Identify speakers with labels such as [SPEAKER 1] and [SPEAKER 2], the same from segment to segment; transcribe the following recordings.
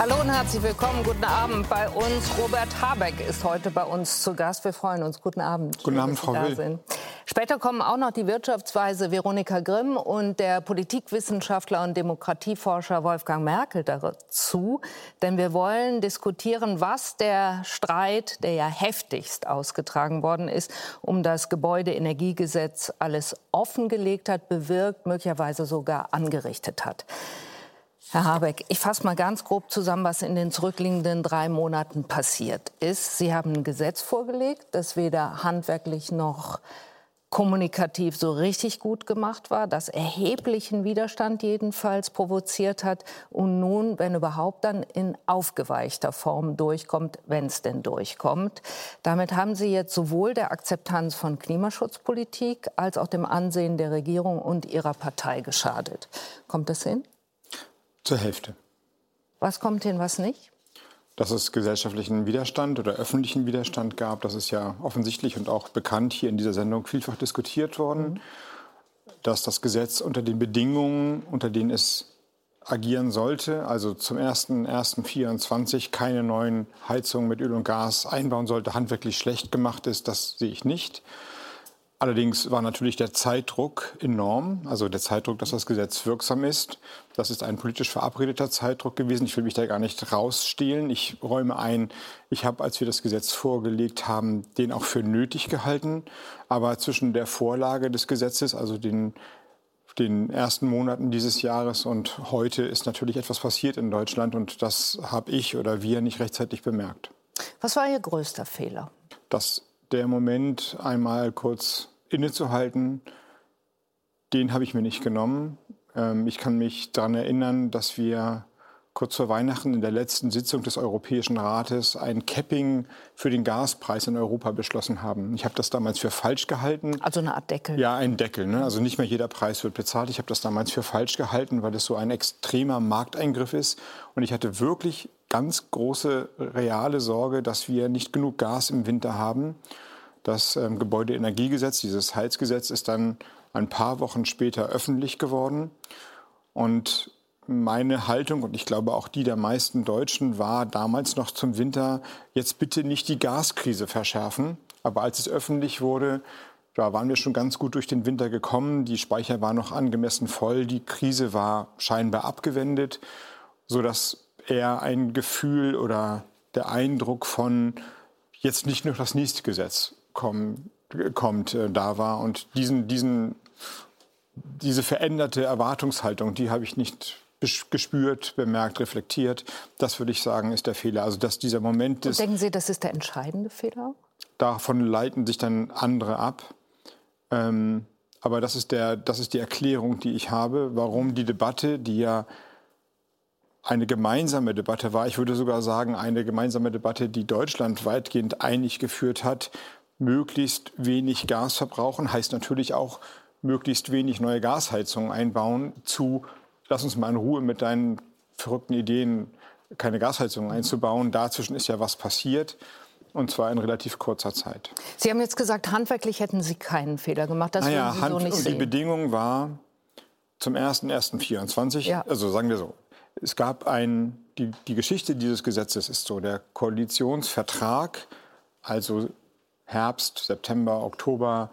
[SPEAKER 1] Hallo und herzlich willkommen. Guten Abend bei uns. Robert Habeck ist heute bei uns zu Gast. Wir freuen uns. Guten Abend.
[SPEAKER 2] Guten Schön, Abend, Frau Will. Sind.
[SPEAKER 1] Später kommen auch noch die Wirtschaftsweise Veronika Grimm und der Politikwissenschaftler und Demokratieforscher Wolfgang Merkel dazu. Denn wir wollen diskutieren, was der Streit, der ja heftigst ausgetragen worden ist, um das Gebäudeenergiegesetz alles offengelegt hat, bewirkt, möglicherweise sogar angerichtet hat. Herr Habeck, ich fasse mal ganz grob zusammen, was in den zurückliegenden drei Monaten passiert ist. Sie haben ein Gesetz vorgelegt, das weder handwerklich noch kommunikativ so richtig gut gemacht war, das erheblichen Widerstand jedenfalls provoziert hat und nun, wenn überhaupt, dann in aufgeweichter Form durchkommt, wenn es denn durchkommt. Damit haben Sie jetzt sowohl der Akzeptanz von Klimaschutzpolitik als auch dem Ansehen der Regierung und Ihrer Partei geschadet. Kommt das hin?
[SPEAKER 2] Zur Hälfte.
[SPEAKER 1] Was kommt hin, was nicht?
[SPEAKER 2] Dass es gesellschaftlichen Widerstand oder öffentlichen Widerstand gab, das ist ja offensichtlich und auch bekannt hier in dieser Sendung vielfach diskutiert worden. Mhm. Dass das Gesetz unter den Bedingungen, unter denen es agieren sollte, also zum 1.1.24 keine neuen Heizungen mit Öl und Gas einbauen sollte, handwerklich schlecht gemacht ist, das sehe ich nicht. Allerdings war natürlich der Zeitdruck enorm, also der Zeitdruck, dass das Gesetz wirksam ist. Das ist ein politisch verabredeter Zeitdruck gewesen. Ich will mich da gar nicht rausstehlen. Ich räume ein, ich habe, als wir das Gesetz vorgelegt haben, den auch für nötig gehalten. Aber zwischen der Vorlage des Gesetzes, also den, den ersten Monaten dieses Jahres und heute ist natürlich etwas passiert in Deutschland und das habe ich oder wir nicht rechtzeitig bemerkt.
[SPEAKER 1] Was war Ihr größter Fehler?
[SPEAKER 2] Das der Moment, einmal kurz innezuhalten, den habe ich mir nicht genommen. Ähm, ich kann mich daran erinnern, dass wir kurz vor Weihnachten in der letzten Sitzung des Europäischen Rates ein Capping für den Gaspreis in Europa beschlossen haben. Ich habe das damals für falsch gehalten.
[SPEAKER 1] Also eine Art Deckel.
[SPEAKER 2] Ja, ein Deckel. Ne? Also nicht mehr jeder Preis wird bezahlt. Ich habe das damals für falsch gehalten, weil es so ein extremer Markteingriff ist. Und ich hatte wirklich ganz große reale Sorge, dass wir nicht genug Gas im Winter haben. Das ähm, Gebäudeenergiegesetz, dieses Heizgesetz, ist dann ein paar Wochen später öffentlich geworden. Und meine Haltung und ich glaube auch die der meisten Deutschen war damals noch zum Winter, jetzt bitte nicht die Gaskrise verschärfen. Aber als es öffentlich wurde, da waren wir schon ganz gut durch den Winter gekommen. Die Speicher waren noch angemessen voll. Die Krise war scheinbar abgewendet, sodass eher ein Gefühl oder der Eindruck von jetzt nicht nur das nächste Gesetz kommen, kommt, äh, da war. Und diesen, diesen, diese veränderte Erwartungshaltung, die habe ich nicht gespürt, bemerkt, reflektiert. Das würde ich sagen, ist der Fehler. Also dass dieser Moment
[SPEAKER 1] ist. denken Sie, das ist der entscheidende Fehler?
[SPEAKER 2] Davon leiten sich dann andere ab. Ähm, aber das ist, der, das ist die Erklärung, die ich habe, warum die Debatte, die ja eine gemeinsame Debatte war. Ich würde sogar sagen, eine gemeinsame Debatte, die Deutschland weitgehend einig geführt hat. Möglichst wenig Gas verbrauchen heißt natürlich auch möglichst wenig neue Gasheizungen einbauen zu, lass uns mal in Ruhe mit deinen verrückten Ideen, keine Gasheizungen einzubauen. Dazwischen ist ja was passiert. Und zwar in relativ kurzer Zeit.
[SPEAKER 1] Sie haben jetzt gesagt, handwerklich hätten Sie keinen Fehler gemacht. Das naja, Sie Hand so nicht und
[SPEAKER 2] die Bedingung war zum 1.1.24, ja. also sagen wir so, es gab ein, die, die Geschichte dieses Gesetzes ist so, der Koalitionsvertrag, also Herbst, September, Oktober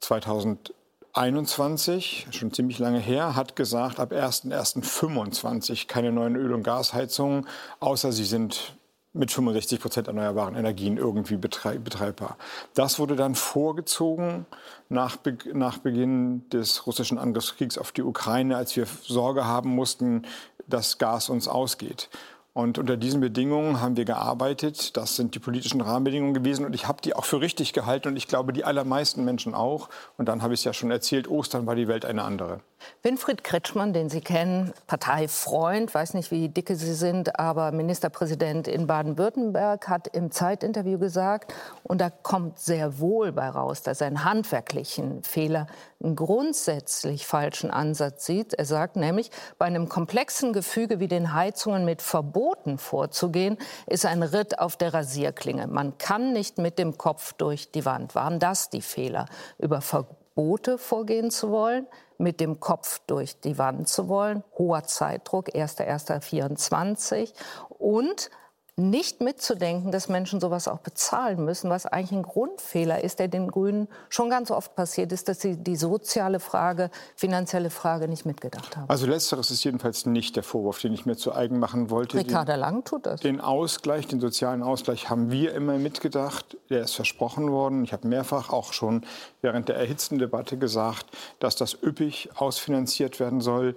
[SPEAKER 2] 2021, schon ziemlich lange her, hat gesagt, ab 1.1.25 keine neuen Öl- und Gasheizungen, außer sie sind mit 65 Prozent erneuerbaren Energien irgendwie betreibbar. Das wurde dann vorgezogen nach, Be nach Beginn des russischen Angriffskriegs auf die Ukraine, als wir Sorge haben mussten, dass Gas uns ausgeht. Und unter diesen Bedingungen haben wir gearbeitet. Das sind die politischen Rahmenbedingungen gewesen. Und ich habe die auch für richtig gehalten. Und ich glaube, die allermeisten Menschen auch. Und dann habe ich es ja schon erzählt, Ostern war die Welt eine andere.
[SPEAKER 1] Winfried Kretschmann, den Sie kennen, Parteifreund, weiß nicht, wie dicke Sie sind, aber Ministerpräsident in Baden-Württemberg hat im Zeitinterview gesagt, und da kommt sehr wohl bei raus, dass er einen handwerklichen Fehler, einen grundsätzlich falschen Ansatz sieht. Er sagt nämlich, bei einem komplexen Gefüge wie den Heizungen mit Verboten vorzugehen, ist ein Ritt auf der Rasierklinge. Man kann nicht mit dem Kopf durch die Wand. Waren das die Fehler, über Verboten Verbote vorgehen zu wollen, mit dem Kopf durch die Wand zu wollen, hoher Zeitdruck, 1.1.24 und nicht mitzudenken, dass Menschen sowas auch bezahlen müssen, was eigentlich ein Grundfehler ist, der den Grünen schon ganz oft passiert ist, dass sie die soziale Frage, finanzielle Frage nicht mitgedacht haben.
[SPEAKER 2] Also letzteres ist jedenfalls nicht der Vorwurf, den ich mir zu eigen machen wollte.
[SPEAKER 1] Ricarda Lang tut das.
[SPEAKER 2] Den Ausgleich, den sozialen Ausgleich haben wir immer mitgedacht. Der ist versprochen worden. Ich habe mehrfach auch schon während der erhitzten Debatte gesagt, dass das üppig ausfinanziert werden soll.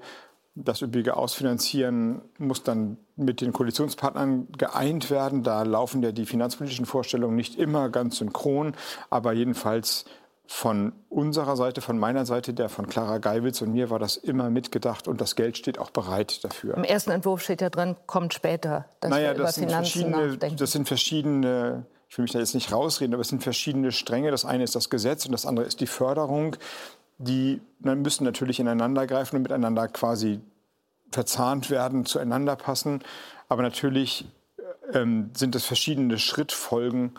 [SPEAKER 2] Das üppige Ausfinanzieren muss dann mit den Koalitionspartnern geeint werden. Da laufen ja die finanzpolitischen Vorstellungen nicht immer ganz synchron, aber jedenfalls von unserer Seite, von meiner Seite, der von Clara Geiwitz und mir war das immer mitgedacht und das Geld steht auch bereit dafür.
[SPEAKER 1] Im ersten Entwurf steht ja drin, kommt später,
[SPEAKER 2] dass naja, wir über das Finanzen sind verschiedene, Das sind verschiedene, ich will mich da jetzt nicht rausreden, aber es sind verschiedene Stränge. Das eine ist das Gesetz und das andere ist die Förderung die müssen natürlich ineinander greifen und miteinander quasi verzahnt werden, zueinander passen. Aber natürlich ähm, sind es verschiedene Schrittfolgen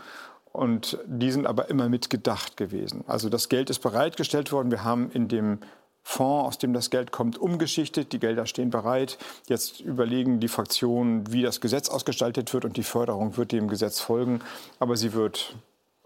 [SPEAKER 2] und die sind aber immer mitgedacht gewesen. Also das Geld ist bereitgestellt worden. Wir haben in dem Fonds, aus dem das Geld kommt, umgeschichtet. Die Gelder stehen bereit. Jetzt überlegen die Fraktionen, wie das Gesetz ausgestaltet wird und die Förderung wird dem Gesetz folgen. Aber sie wird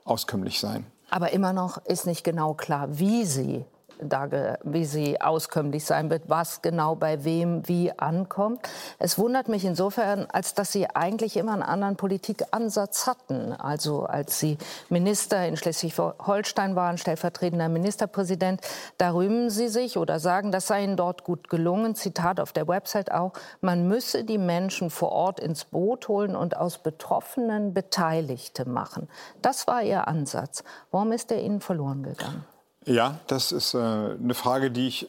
[SPEAKER 2] auskömmlich sein.
[SPEAKER 1] Aber immer noch ist nicht genau klar, wie sie da, wie sie auskömmlich sein wird, was genau bei wem wie ankommt. Es wundert mich insofern, als dass Sie eigentlich immer einen anderen Politikansatz hatten. Also als Sie Minister in Schleswig-Holstein waren, stellvertretender Ministerpräsident, da rühmen Sie sich oder sagen, das sei Ihnen dort gut gelungen. Zitat auf der Website auch, man müsse die Menschen vor Ort ins Boot holen und aus Betroffenen Beteiligte machen. Das war Ihr Ansatz. Warum ist er Ihnen verloren gegangen?
[SPEAKER 2] Ja, das ist äh, eine Frage, die ich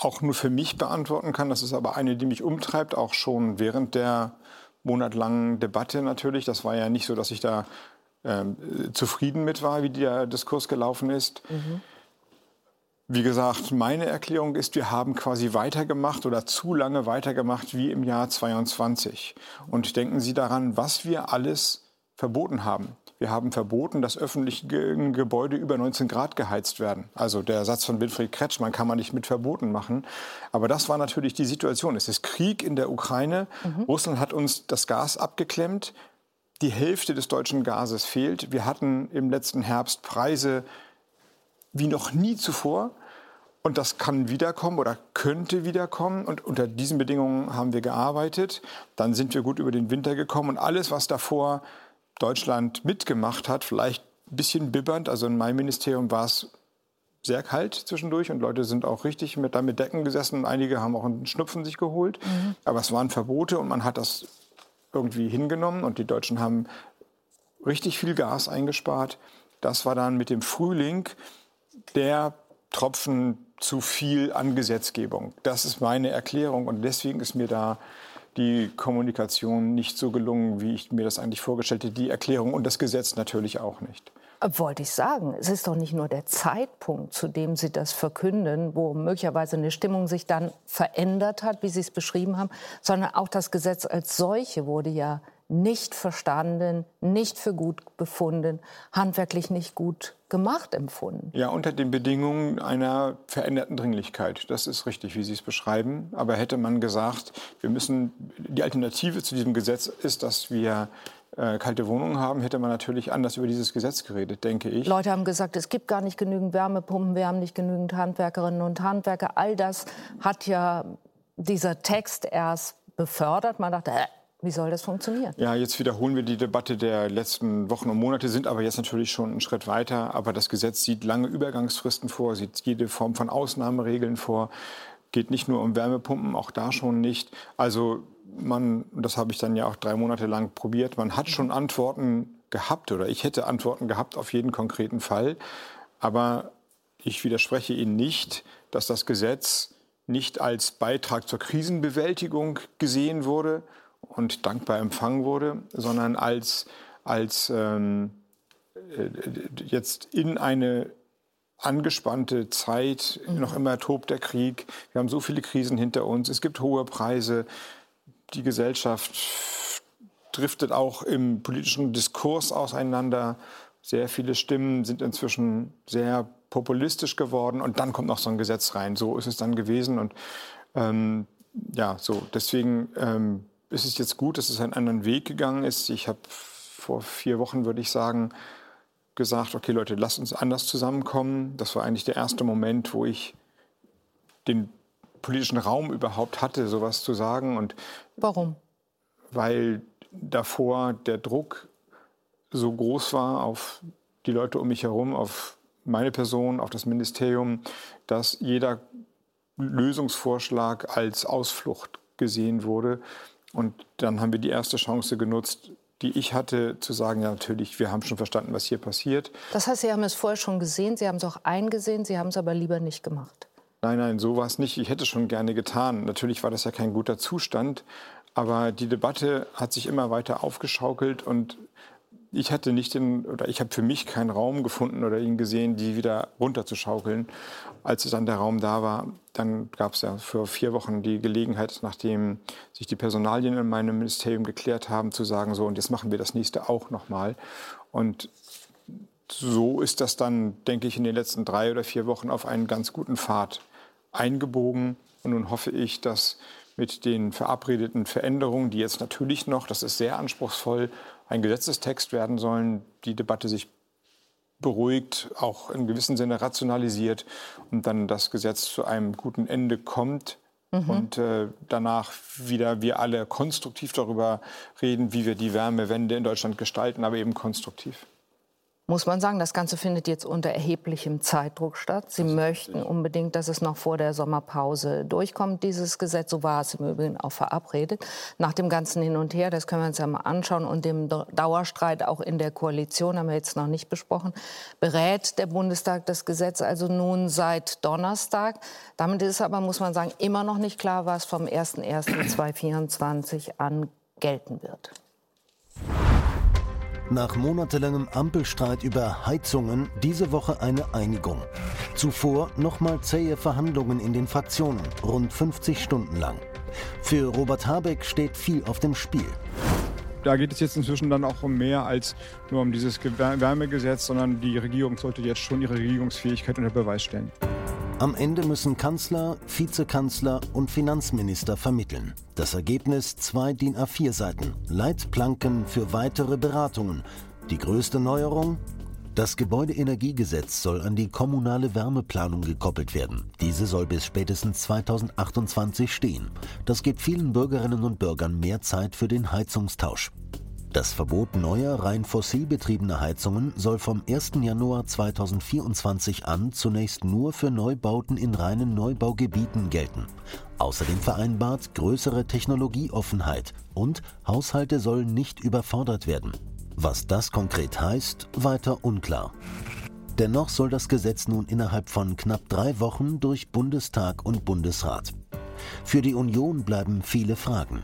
[SPEAKER 2] auch nur für mich beantworten kann. Das ist aber eine, die mich umtreibt, auch schon während der monatelangen Debatte natürlich. Das war ja nicht so, dass ich da äh, zufrieden mit war, wie der Diskurs gelaufen ist. Mhm. Wie gesagt, meine Erklärung ist, wir haben quasi weitergemacht oder zu lange weitergemacht wie im Jahr 22. Und denken Sie daran, was wir alles verboten haben. Wir haben verboten, dass öffentliche Gebäude über 19 Grad geheizt werden. Also der Satz von Winfried Kretschmann kann man nicht mit Verboten machen. Aber das war natürlich die Situation. Es ist Krieg in der Ukraine. Mhm. Russland hat uns das Gas abgeklemmt. Die Hälfte des deutschen Gases fehlt. Wir hatten im letzten Herbst Preise wie noch nie zuvor. Und das kann wiederkommen oder könnte wiederkommen. Und unter diesen Bedingungen haben wir gearbeitet. Dann sind wir gut über den Winter gekommen. Und alles, was davor Deutschland mitgemacht hat, vielleicht ein bisschen bibbernd. Also in meinem Ministerium war es sehr kalt zwischendurch und Leute sind auch richtig mit, da mit Decken gesessen und einige haben auch einen Schnupfen sich geholt. Mhm. Aber es waren Verbote und man hat das irgendwie hingenommen und die Deutschen haben richtig viel Gas eingespart. Das war dann mit dem Frühling der Tropfen zu viel an Gesetzgebung. Das ist meine Erklärung und deswegen ist mir da die Kommunikation nicht so gelungen, wie ich mir das eigentlich vorgestellt hätte. Die Erklärung und das Gesetz natürlich auch nicht.
[SPEAKER 1] Wollte ich sagen, es ist doch nicht nur der Zeitpunkt, zu dem Sie das verkünden, wo möglicherweise eine Stimmung sich dann verändert hat, wie Sie es beschrieben haben, sondern auch das Gesetz als solche wurde ja nicht verstanden, nicht für gut befunden, handwerklich nicht gut gemacht empfunden.
[SPEAKER 2] Ja, unter den Bedingungen einer veränderten Dringlichkeit. Das ist richtig, wie Sie es beschreiben. Aber hätte man gesagt, wir müssen, die Alternative zu diesem Gesetz ist, dass wir äh, kalte Wohnungen haben, hätte man natürlich anders über dieses Gesetz geredet, denke ich.
[SPEAKER 1] Leute haben gesagt, es gibt gar nicht genügend Wärmepumpen, wir haben nicht genügend Handwerkerinnen und Handwerker. All das hat ja dieser Text erst befördert. Man dachte, äh, wie soll das funktionieren?
[SPEAKER 2] Ja, jetzt wiederholen wir die Debatte der letzten Wochen und Monate, sind aber jetzt natürlich schon einen Schritt weiter. Aber das Gesetz sieht lange Übergangsfristen vor, sieht jede Form von Ausnahmeregeln vor. Geht nicht nur um Wärmepumpen, auch da schon nicht. Also man, das habe ich dann ja auch drei Monate lang probiert, man hat schon Antworten gehabt oder ich hätte Antworten gehabt auf jeden konkreten Fall. Aber ich widerspreche Ihnen nicht, dass das Gesetz nicht als Beitrag zur Krisenbewältigung gesehen wurde, und dankbar empfangen wurde, sondern als, als ähm, äh, jetzt in eine angespannte Zeit, noch immer tobt der Krieg, wir haben so viele Krisen hinter uns, es gibt hohe Preise, die Gesellschaft driftet auch im politischen Diskurs auseinander Sehr viele Stimmen sind inzwischen sehr populistisch geworden und dann kommt noch so ein Gesetz rein. So ist es dann gewesen und ähm, ja, so deswegen ähm, ist es jetzt gut, dass es einen anderen Weg gegangen ist. Ich habe vor vier Wochen, würde ich sagen, gesagt, okay Leute, lasst uns anders zusammenkommen. Das war eigentlich der erste Moment, wo ich den politischen Raum überhaupt hatte, sowas zu sagen. Und
[SPEAKER 1] Warum?
[SPEAKER 2] Weil davor der Druck so groß war auf die Leute um mich herum, auf meine Person, auf das Ministerium, dass jeder Lösungsvorschlag als Ausflucht gesehen wurde. Und dann haben wir die erste Chance genutzt, die ich hatte, zu sagen, ja natürlich, wir haben schon verstanden, was hier passiert.
[SPEAKER 1] Das heißt, Sie haben es vorher schon gesehen, Sie haben es auch eingesehen, Sie haben es aber lieber nicht gemacht.
[SPEAKER 2] Nein, nein, so war es nicht. Ich hätte es schon gerne getan. Natürlich war das ja kein guter Zustand, aber die Debatte hat sich immer weiter aufgeschaukelt und ich hatte nicht den, oder ich habe für mich keinen Raum gefunden oder ihn gesehen, die wieder runterzuschaukeln. Als dann der Raum da war, dann gab es ja für vier Wochen die Gelegenheit, nachdem sich die Personalien in meinem Ministerium geklärt haben, zu sagen, so, und jetzt machen wir das nächste auch nochmal. Und so ist das dann, denke ich, in den letzten drei oder vier Wochen auf einen ganz guten Pfad eingebogen. Und nun hoffe ich, dass mit den verabredeten Veränderungen, die jetzt natürlich noch, das ist sehr anspruchsvoll, ein Gesetzestext werden sollen, die Debatte sich beruhigt, auch in gewissem Sinne rationalisiert und dann das Gesetz zu einem guten Ende kommt. Mhm. Und äh, danach wieder wir alle konstruktiv darüber reden, wie wir die Wärmewende in Deutschland gestalten, aber eben konstruktiv
[SPEAKER 1] muss man sagen, das Ganze findet jetzt unter erheblichem Zeitdruck statt. Sie möchten richtig. unbedingt, dass es noch vor der Sommerpause durchkommt, dieses Gesetz. So war es im Übrigen auch verabredet. Nach dem ganzen Hin und Her, das können wir uns ja mal anschauen, und dem Dauerstreit auch in der Koalition, haben wir jetzt noch nicht besprochen, berät der Bundestag das Gesetz also nun seit Donnerstag. Damit ist aber, muss man sagen, immer noch nicht klar, was vom 01.01.2024 an gelten wird.
[SPEAKER 3] Nach monatelangem Ampelstreit über Heizungen diese Woche eine Einigung. Zuvor nochmal zähe Verhandlungen in den Fraktionen, rund 50 Stunden lang. Für Robert Habeck steht viel auf dem Spiel.
[SPEAKER 2] Da geht es jetzt inzwischen dann auch um mehr als nur um dieses Wärmegesetz, sondern die Regierung sollte jetzt schon ihre Regierungsfähigkeit unter Beweis stellen.
[SPEAKER 3] Am Ende müssen Kanzler, Vizekanzler und Finanzminister vermitteln. Das Ergebnis zwei DIN A4-Seiten, Leitplanken für weitere Beratungen. Die größte Neuerung? Das Gebäudeenergiegesetz soll an die kommunale Wärmeplanung gekoppelt werden. Diese soll bis spätestens 2028 stehen. Das gibt vielen Bürgerinnen und Bürgern mehr Zeit für den Heizungstausch. Das Verbot neuer, rein fossil betriebener Heizungen soll vom 1. Januar 2024 an zunächst nur für Neubauten in reinen Neubaugebieten gelten. Außerdem vereinbart größere Technologieoffenheit und Haushalte sollen nicht überfordert werden. Was das konkret heißt, weiter unklar. Dennoch soll das Gesetz nun innerhalb von knapp drei Wochen durch Bundestag und Bundesrat. Für die Union bleiben viele Fragen.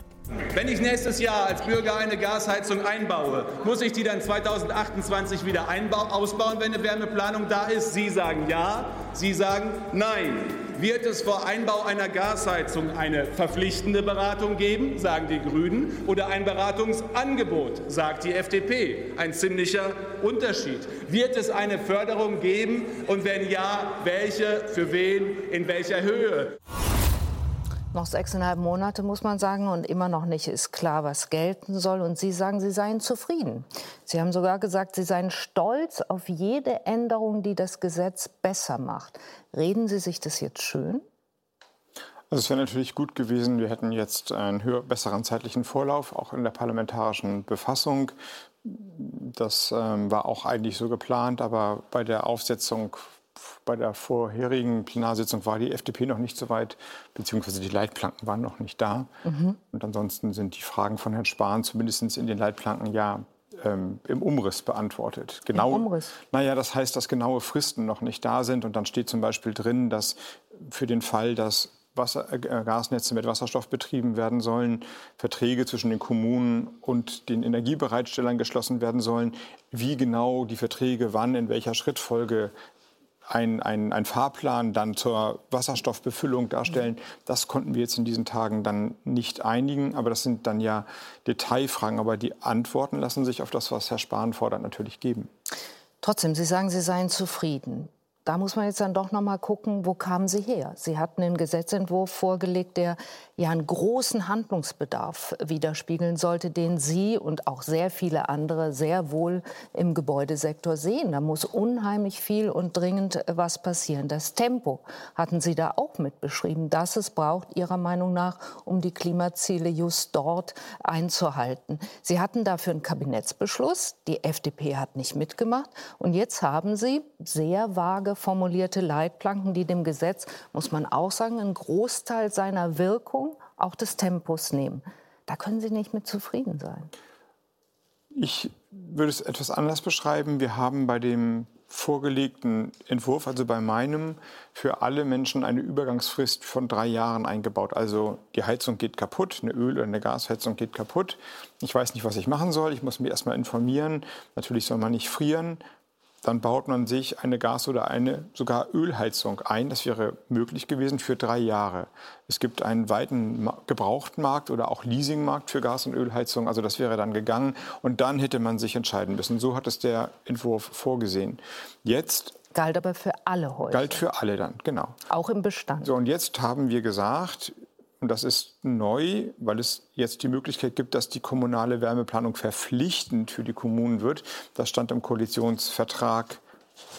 [SPEAKER 4] Wenn ich nächstes Jahr als Bürger eine Gasheizung einbaue, muss ich die dann 2028 wieder ausbauen, wenn eine Wärmeplanung da ist? Sie sagen ja, Sie sagen nein. Wird es vor Einbau einer Gasheizung eine verpflichtende Beratung geben, sagen die Grünen, oder ein Beratungsangebot, sagt die FDP? Ein ziemlicher Unterschied. Wird es eine Förderung geben und wenn ja, welche, für wen, in welcher Höhe?
[SPEAKER 1] Noch sechseinhalb Monate, muss man sagen, und immer noch nicht ist klar, was gelten soll. Und Sie sagen, Sie seien zufrieden. Sie haben sogar gesagt, Sie seien stolz auf jede Änderung, die das Gesetz besser macht. Reden Sie sich das jetzt schön?
[SPEAKER 2] Also es wäre natürlich gut gewesen, wir hätten jetzt einen höher, besseren zeitlichen Vorlauf, auch in der parlamentarischen Befassung. Das ähm, war auch eigentlich so geplant, aber bei der Aufsetzung bei der vorherigen Plenarsitzung war die FDP noch nicht so weit, beziehungsweise die Leitplanken waren noch nicht da. Mhm. Und ansonsten sind die Fragen von Herrn Spahn zumindest in den Leitplanken ja ähm, im Umriss beantwortet.
[SPEAKER 1] Genau, Im Umriss?
[SPEAKER 2] Naja, das heißt, dass genaue Fristen noch nicht da sind. Und dann steht zum Beispiel drin, dass für den Fall, dass Wasser, äh, Gasnetze mit Wasserstoff betrieben werden sollen, Verträge zwischen den Kommunen und den Energiebereitstellern geschlossen werden sollen, wie genau die Verträge wann in welcher Schrittfolge ein, ein, ein Fahrplan dann zur Wasserstoffbefüllung darstellen. Das konnten wir jetzt in diesen Tagen dann nicht einigen. Aber das sind dann ja Detailfragen. Aber die Antworten lassen sich auf das, was Herr Spahn fordert, natürlich geben.
[SPEAKER 1] Trotzdem, Sie sagen, Sie seien zufrieden. Da muss man jetzt dann doch noch mal gucken, wo kamen Sie her? Sie hatten einen Gesetzentwurf vorgelegt, der ja einen großen Handlungsbedarf widerspiegeln sollte, den Sie und auch sehr viele andere sehr wohl im Gebäudesektor sehen. Da muss unheimlich viel und dringend was passieren. Das Tempo hatten Sie da auch mit beschrieben, dass es braucht, Ihrer Meinung nach, um die Klimaziele just dort einzuhalten. Sie hatten dafür einen Kabinettsbeschluss. Die FDP hat nicht mitgemacht. Und jetzt haben Sie sehr vage formulierte Leitplanken, die dem Gesetz, muss man auch sagen, einen Großteil seiner Wirkung, auch des Tempos nehmen. Da können Sie nicht mit zufrieden sein.
[SPEAKER 2] Ich würde es etwas anders beschreiben. Wir haben bei dem vorgelegten Entwurf, also bei meinem, für alle Menschen eine Übergangsfrist von drei Jahren eingebaut. Also die Heizung geht kaputt, eine Öl- oder eine Gasheizung geht kaputt. Ich weiß nicht, was ich machen soll. Ich muss mich erstmal informieren. Natürlich soll man nicht frieren dann baut man sich eine Gas- oder eine sogar Ölheizung ein. Das wäre möglich gewesen für drei Jahre. Es gibt einen weiten Gebrauchtmarkt oder auch Leasingmarkt für Gas- und Ölheizung. Also das wäre dann gegangen. Und dann hätte man sich entscheiden müssen. So hat es der Entwurf vorgesehen. Jetzt
[SPEAKER 1] Galt aber für alle Häuser.
[SPEAKER 2] Galt für alle dann, genau.
[SPEAKER 1] Auch im Bestand.
[SPEAKER 2] So, und jetzt haben wir gesagt, und das ist neu, weil es jetzt die Möglichkeit gibt, dass die kommunale Wärmeplanung verpflichtend für die Kommunen wird. Das stand im Koalitionsvertrag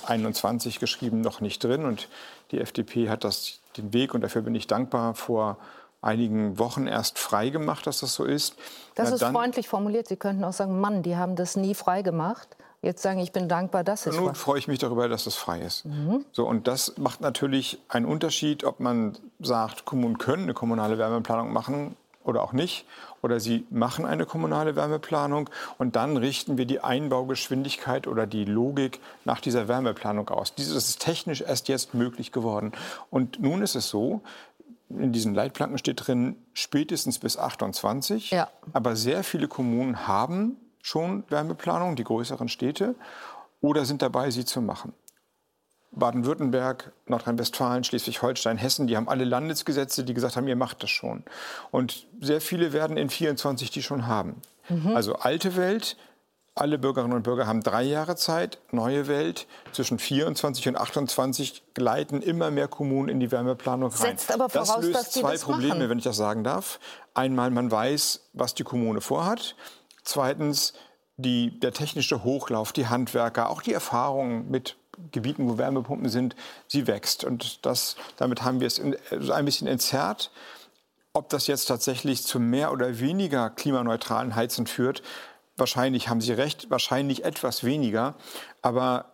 [SPEAKER 2] 21 geschrieben noch nicht drin. Und die FDP hat das den Weg, und dafür bin ich dankbar, vor einigen Wochen erst frei gemacht, dass das so ist.
[SPEAKER 1] Das Na, ist freundlich formuliert. Sie könnten auch sagen, Mann, die haben das nie frei gemacht jetzt sagen, ich bin dankbar, dass es
[SPEAKER 2] Nun freue ich mich darüber, dass es frei ist. Mhm. So, und das macht natürlich einen Unterschied, ob man sagt, Kommunen können eine kommunale Wärmeplanung machen oder auch nicht. Oder sie machen eine kommunale Wärmeplanung und dann richten wir die Einbaugeschwindigkeit oder die Logik nach dieser Wärmeplanung aus. Dieses ist technisch erst jetzt möglich geworden. Und nun ist es so, in diesen Leitplanken steht drin, spätestens bis 28. Ja. Aber sehr viele Kommunen haben schon Wärmeplanung, die größeren Städte, oder sind dabei, sie zu machen. Baden-Württemberg, Nordrhein-Westfalen, Schleswig-Holstein, Hessen, die haben alle Landesgesetze, die gesagt haben, ihr macht das schon. Und sehr viele werden in 24 die schon haben. Mhm. Also alte Welt, alle Bürgerinnen und Bürger haben drei Jahre Zeit. Neue Welt, zwischen 24 und 28 gleiten immer mehr Kommunen in die Wärmeplanung rein.
[SPEAKER 1] Setzt aber voraus,
[SPEAKER 2] das löst
[SPEAKER 1] dass
[SPEAKER 2] zwei
[SPEAKER 1] das
[SPEAKER 2] Probleme,
[SPEAKER 1] machen.
[SPEAKER 2] wenn ich das sagen darf. Einmal, man weiß, was die Kommune vorhat. Zweitens die, der technische Hochlauf, die Handwerker, auch die Erfahrung mit Gebieten, wo Wärmepumpen sind, sie wächst. Und das, damit haben wir es ein bisschen entzerrt. Ob das jetzt tatsächlich zu mehr oder weniger klimaneutralen Heizen führt, wahrscheinlich haben Sie recht, wahrscheinlich etwas weniger. Aber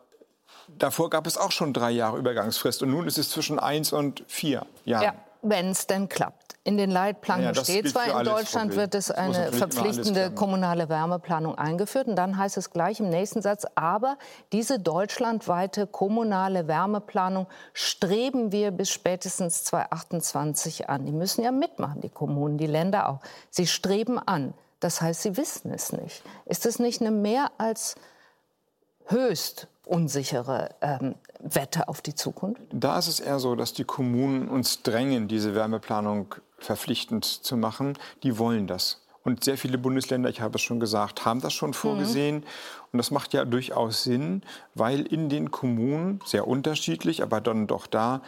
[SPEAKER 2] davor gab es auch schon drei Jahre Übergangsfrist. Und nun ist es zwischen eins und vier Jahren. Ja,
[SPEAKER 1] wenn es denn klappt. In den Leitplanken ja, steht zwar, in Deutschland wird es eine verpflichtende kommunale Wärmeplanung eingeführt. Und dann heißt es gleich im nächsten Satz, aber diese deutschlandweite kommunale Wärmeplanung streben wir bis spätestens 2028 an. Die müssen ja mitmachen, die Kommunen, die Länder auch. Sie streben an. Das heißt, sie wissen es nicht. Ist es nicht eine mehr als höchst unsichere ähm, Wette auf die Zukunft?
[SPEAKER 2] Da ist es eher so, dass die Kommunen uns drängen, diese Wärmeplanung verpflichtend zu machen. Die wollen das. Und sehr viele Bundesländer, ich habe es schon gesagt, haben das schon vorgesehen. Mhm. Und das macht ja durchaus Sinn, weil in den Kommunen, sehr unterschiedlich, aber dann doch da,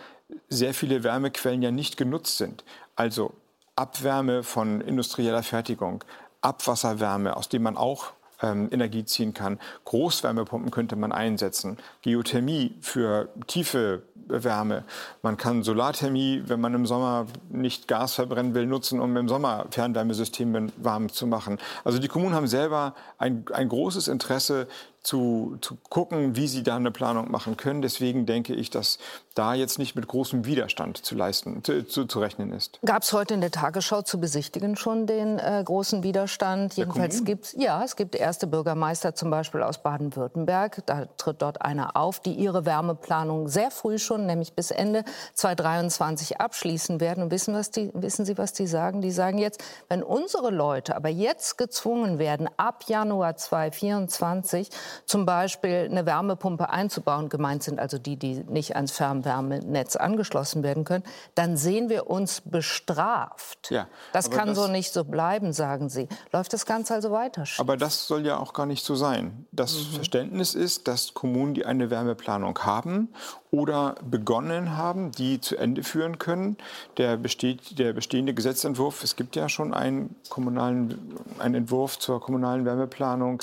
[SPEAKER 2] sehr viele Wärmequellen ja nicht genutzt sind. Also Abwärme von industrieller Fertigung, Abwasserwärme, aus dem man auch ähm, Energie ziehen kann. Großwärmepumpen könnte man einsetzen. Geothermie für tiefe Wärme. Man kann Solarthermie, wenn man im Sommer nicht Gas verbrennen will, nutzen, um im Sommer Fernwärmesysteme warm zu machen. Also die Kommunen haben selber ein, ein großes Interesse, zu, zu gucken, wie sie da eine Planung machen können. Deswegen denke ich, dass da jetzt nicht mit großem Widerstand zu leisten, zu, zu, zu rechnen ist.
[SPEAKER 1] Gab es heute in der Tagesschau zu besichtigen schon den äh, großen Widerstand? Der Jedenfalls gibt es, ja, es gibt erste Bürgermeister zum Beispiel aus Baden-Württemberg. Da tritt dort einer auf, die ihre Wärmeplanung sehr früh schon, nämlich bis Ende 2023 abschließen werden. Und wissen, was die, wissen Sie, was die sagen? Die sagen jetzt, wenn unsere Leute aber jetzt gezwungen werden, ab Januar 2024 zum Beispiel eine Wärmepumpe einzubauen, gemeint sind also die, die nicht ans Fernwärmenetz angeschlossen werden können, dann sehen wir uns bestraft. Ja, das kann das, so nicht so bleiben, sagen Sie. Läuft das Ganze also weiter?
[SPEAKER 2] Aber das soll ja auch gar nicht so sein. Das mhm. Verständnis ist, dass Kommunen, die eine Wärmeplanung haben oder begonnen haben, die zu Ende führen können. Der, besteht, der bestehende Gesetzentwurf, es gibt ja schon einen, kommunalen, einen Entwurf zur kommunalen Wärmeplanung,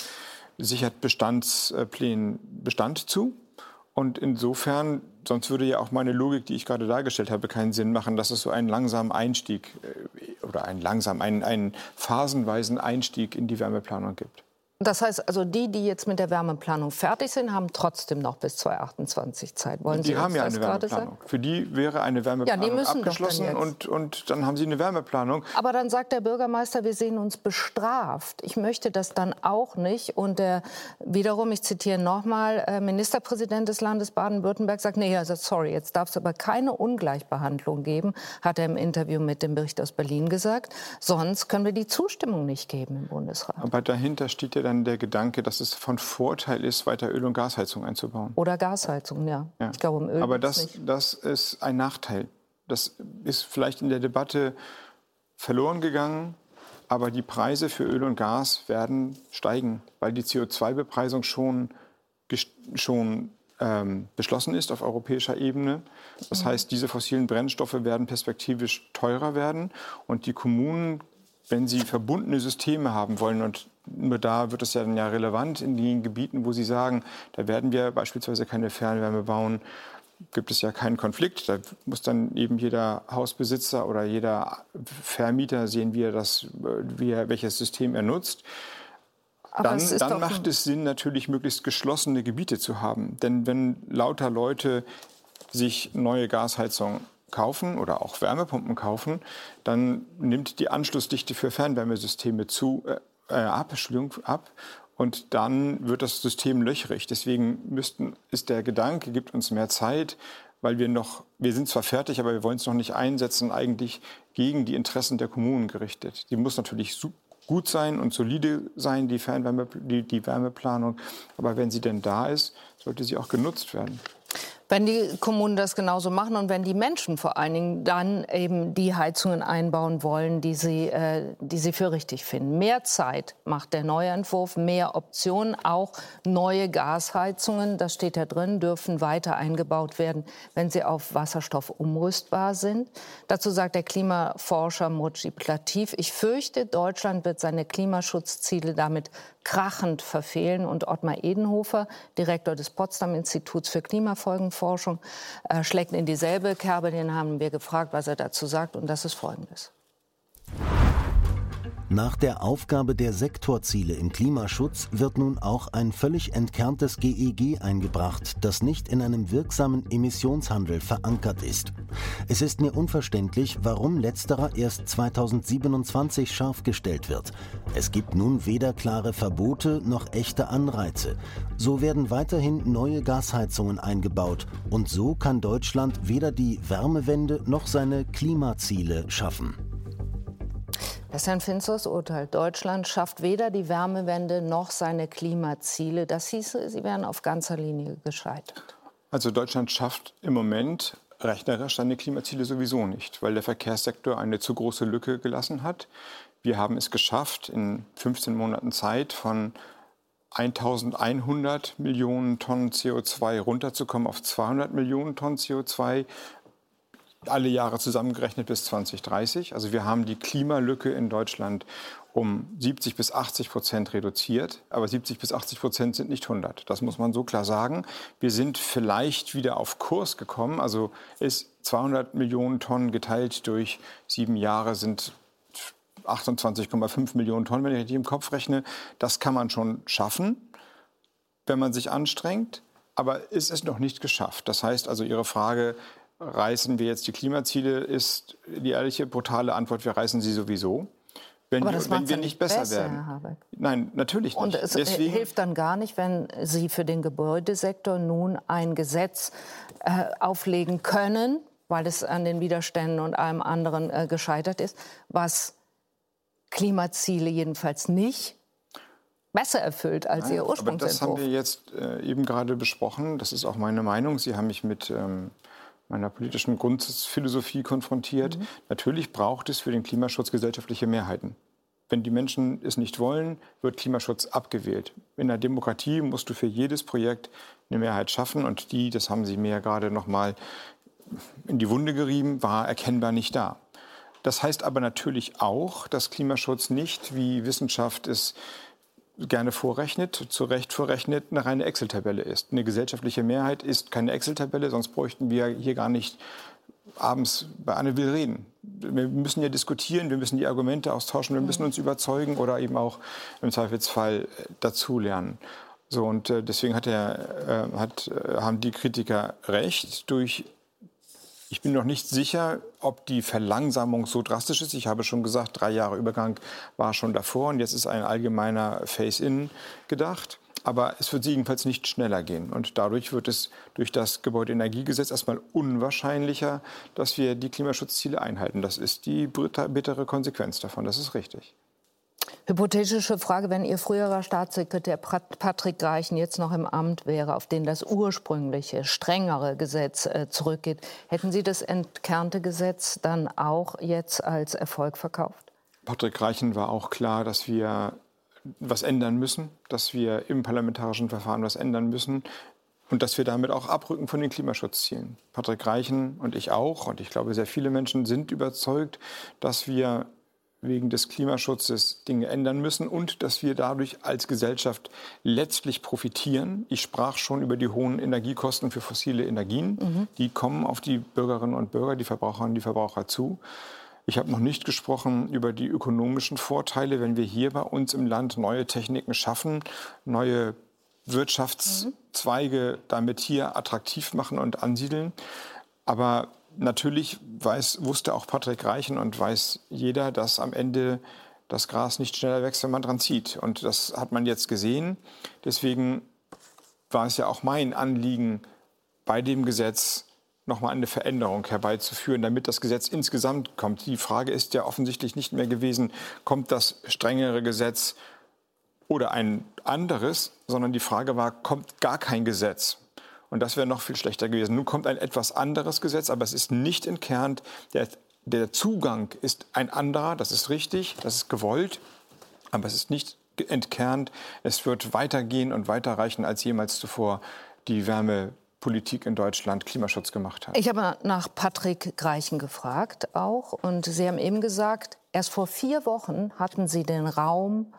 [SPEAKER 2] sichert Bestandsplänen Bestand zu. Und insofern, sonst würde ja auch meine Logik, die ich gerade dargestellt habe, keinen Sinn machen, dass es so einen langsamen Einstieg äh, oder einen langsam, einen, einen phasenweisen Einstieg in die Wärmeplanung gibt.
[SPEAKER 1] Das heißt also, die, die jetzt mit der Wärmeplanung fertig sind, haben trotzdem noch bis 2028 Zeit.
[SPEAKER 2] Wollen die Sie haben ja eine Wärmeplanung. Für die wäre eine Wärmeplanung ja, abgeschlossen und, und dann haben sie eine Wärmeplanung.
[SPEAKER 1] Aber dann sagt der Bürgermeister, wir sehen uns bestraft. Ich möchte das dann auch nicht. Und der, wiederum, ich zitiere nochmal, äh, Ministerpräsident des Landes Baden-Württemberg sagt, nee, also sorry, jetzt darf es aber keine Ungleichbehandlung geben, hat er im Interview mit dem Bericht aus Berlin gesagt. Sonst können wir die Zustimmung nicht geben im Bundesrat.
[SPEAKER 2] Aber dahinter steht ja dann der Gedanke, dass es von Vorteil ist, weiter Öl- und Gasheizung einzubauen.
[SPEAKER 1] Oder Gasheizung, ja. ja.
[SPEAKER 2] Ich glaube, um Öl Aber das, nicht. das ist ein Nachteil. Das ist vielleicht in der Debatte verloren gegangen. Aber die Preise für Öl und Gas werden steigen, weil die CO2-Bepreisung schon, schon ähm, beschlossen ist auf europäischer Ebene. Das mhm. heißt, diese fossilen Brennstoffe werden perspektivisch teurer werden. Und die Kommunen, wenn sie verbundene Systeme haben wollen, und nur da wird es ja dann ja relevant in den Gebieten, wo Sie sagen, da werden wir beispielsweise keine Fernwärme bauen, gibt es ja keinen Konflikt. Da muss dann eben jeder Hausbesitzer oder jeder Vermieter sehen, wie er das, wie er, welches System er nutzt. dann, dann macht es Sinn, natürlich möglichst geschlossene Gebiete zu haben. Denn wenn lauter Leute sich neue Gasheizungen kaufen oder auch Wärmepumpen kaufen, dann nimmt die Anschlussdichte für Fernwärmesysteme zu, äh, äh, ab, ab und dann wird das System löchrig. Deswegen müssten, ist der Gedanke, gibt uns mehr Zeit, weil wir noch, wir sind zwar fertig, aber wir wollen es noch nicht einsetzen, eigentlich gegen die Interessen der Kommunen gerichtet. Die muss natürlich gut sein und solide sein, die, Fernwärme, die, die Wärmeplanung. Aber wenn sie denn da ist, sollte sie auch genutzt werden.
[SPEAKER 1] Wenn die Kommunen das genauso machen und wenn die Menschen vor allen Dingen dann eben die Heizungen einbauen wollen, die sie, äh, die sie für richtig finden. Mehr Zeit macht der neue Entwurf, mehr Optionen, auch neue Gasheizungen, das steht ja drin, dürfen weiter eingebaut werden, wenn sie auf Wasserstoff umrüstbar sind. Dazu sagt der Klimaforscher Moji Plativ, ich fürchte, Deutschland wird seine Klimaschutzziele damit krachend verfehlen. Und Ottmar Edenhofer, Direktor des Potsdam Instituts für Klimafolgenforschung, äh, schlägt in dieselbe Kerbe. Den haben wir gefragt, was er dazu sagt. Und das ist Folgendes.
[SPEAKER 3] Nach der Aufgabe der Sektorziele im Klimaschutz wird nun auch ein völlig entkerntes GEG e eingebracht, das nicht in einem wirksamen Emissionshandel verankert ist. Es ist mir unverständlich, warum letzterer erst 2027 scharf gestellt wird. Es gibt nun weder klare Verbote noch echte Anreize. So werden weiterhin neue Gasheizungen eingebaut und so kann Deutschland weder die Wärmewende noch seine Klimaziele schaffen.
[SPEAKER 1] Das ist ein finsteres Urteil. Deutschland schafft weder die Wärmewende noch seine Klimaziele. Das hieße, sie wären auf ganzer Linie gescheitert.
[SPEAKER 2] Also Deutschland schafft im Moment rechnerisch seine Klimaziele sowieso nicht, weil der Verkehrssektor eine zu große Lücke gelassen hat. Wir haben es geschafft, in 15 Monaten Zeit von 1100 Millionen Tonnen CO2 runterzukommen auf 200 Millionen Tonnen CO2 alle Jahre zusammengerechnet bis 2030. Also wir haben die Klimalücke in Deutschland um 70 bis 80 Prozent reduziert. Aber 70 bis 80 Prozent sind nicht 100. Das muss man so klar sagen. Wir sind vielleicht wieder auf Kurs gekommen. Also ist 200 Millionen Tonnen geteilt durch sieben Jahre sind 28,5 Millionen Tonnen, wenn ich richtig im Kopf rechne. Das kann man schon schaffen, wenn man sich anstrengt. Aber es ist noch nicht geschafft. Das heißt also, Ihre Frage, reißen wir jetzt die Klimaziele, ist die ehrliche, brutale Antwort, wir reißen sie sowieso.
[SPEAKER 1] Wenn Aber das wir, wenn wir nicht besser, besser werden.
[SPEAKER 2] Nein, natürlich nicht.
[SPEAKER 1] Und es Deswegen hilft dann gar nicht, wenn Sie für den Gebäudesektor nun ein Gesetz äh, auflegen können, weil es an den Widerständen und allem anderen äh, gescheitert ist, was Klimaziele jedenfalls nicht besser erfüllt als Ihr Ursprungsentwurf.
[SPEAKER 2] Aber das haben wir jetzt äh, eben gerade besprochen. Das ist auch meine Meinung. Sie haben mich mit ähm, meiner politischen Grundphilosophie konfrontiert. Mhm. Natürlich braucht es für den Klimaschutz gesellschaftliche Mehrheiten. Wenn die Menschen es nicht wollen, wird Klimaschutz abgewählt. In der Demokratie musst du für jedes Projekt eine Mehrheit schaffen und die, das haben Sie mir ja gerade noch mal in die Wunde gerieben, war erkennbar nicht da. Das heißt aber natürlich auch, dass Klimaschutz nicht, wie Wissenschaft es gerne vorrechnet, zu Recht vorrechnet, eine reine Excel-Tabelle ist. Eine gesellschaftliche Mehrheit ist keine Excel-Tabelle, sonst bräuchten wir hier gar nicht abends bei Anne Will reden. Wir müssen ja diskutieren, wir müssen die Argumente austauschen, wir müssen uns überzeugen oder eben auch im Zweifelsfall dazulernen. So, und äh, deswegen hat er, äh, hat, äh, haben die Kritiker recht. Durch, ich bin noch nicht sicher, ob die Verlangsamung so drastisch ist. Ich habe schon gesagt, drei Jahre Übergang war schon davor und jetzt ist ein allgemeiner Face-In gedacht. Aber es wird jedenfalls nicht schneller gehen. Und dadurch wird es durch das Gebäudeenergiegesetz erstmal unwahrscheinlicher, dass wir die Klimaschutzziele einhalten. Das ist die bittere Konsequenz davon. Das ist richtig.
[SPEAKER 1] Hypothetische Frage, wenn Ihr früherer Staatssekretär Patrick Greichen jetzt noch im Amt wäre, auf den das ursprüngliche, strengere Gesetz äh, zurückgeht, hätten Sie das entkernte Gesetz dann auch jetzt als Erfolg verkauft?
[SPEAKER 2] Patrick Greichen war auch klar, dass wir was ändern müssen, dass wir im parlamentarischen Verfahren was ändern müssen und dass wir damit auch abrücken von den Klimaschutzzielen. Patrick Reichen und ich auch, und ich glaube, sehr viele Menschen sind überzeugt, dass wir wegen des Klimaschutzes Dinge ändern müssen und dass wir dadurch als Gesellschaft letztlich profitieren. Ich sprach schon über die hohen Energiekosten für fossile Energien. Mhm. Die kommen auf die Bürgerinnen und Bürger, die Verbraucherinnen und die Verbraucher zu. Ich habe noch nicht gesprochen über die ökonomischen Vorteile, wenn wir hier bei uns im Land neue Techniken schaffen, neue Wirtschaftszweige damit hier attraktiv machen und ansiedeln. Aber natürlich weiß, wusste auch Patrick Reichen und weiß jeder, dass am Ende das Gras nicht schneller wächst, wenn man dran zieht. Und das hat man jetzt gesehen. Deswegen war es ja auch mein Anliegen, bei dem Gesetz nochmal eine Veränderung herbeizuführen, damit das Gesetz insgesamt kommt. Die Frage ist ja offensichtlich nicht mehr gewesen, kommt das strengere Gesetz oder ein anderes, sondern die Frage war, kommt gar kein Gesetz. Und das wäre noch viel schlechter gewesen. Nun kommt ein etwas anderes Gesetz, aber es ist nicht entkernt. Der, der Zugang ist ein anderer, das ist richtig, das ist gewollt, aber es ist nicht entkernt. Es wird weitergehen und weiterreichen als jemals zuvor die Wärme Politik in Deutschland Klimaschutz gemacht hat.
[SPEAKER 1] Ich habe nach Patrick Greichen gefragt auch und Sie haben eben gesagt, erst vor vier Wochen hatten Sie den Raum,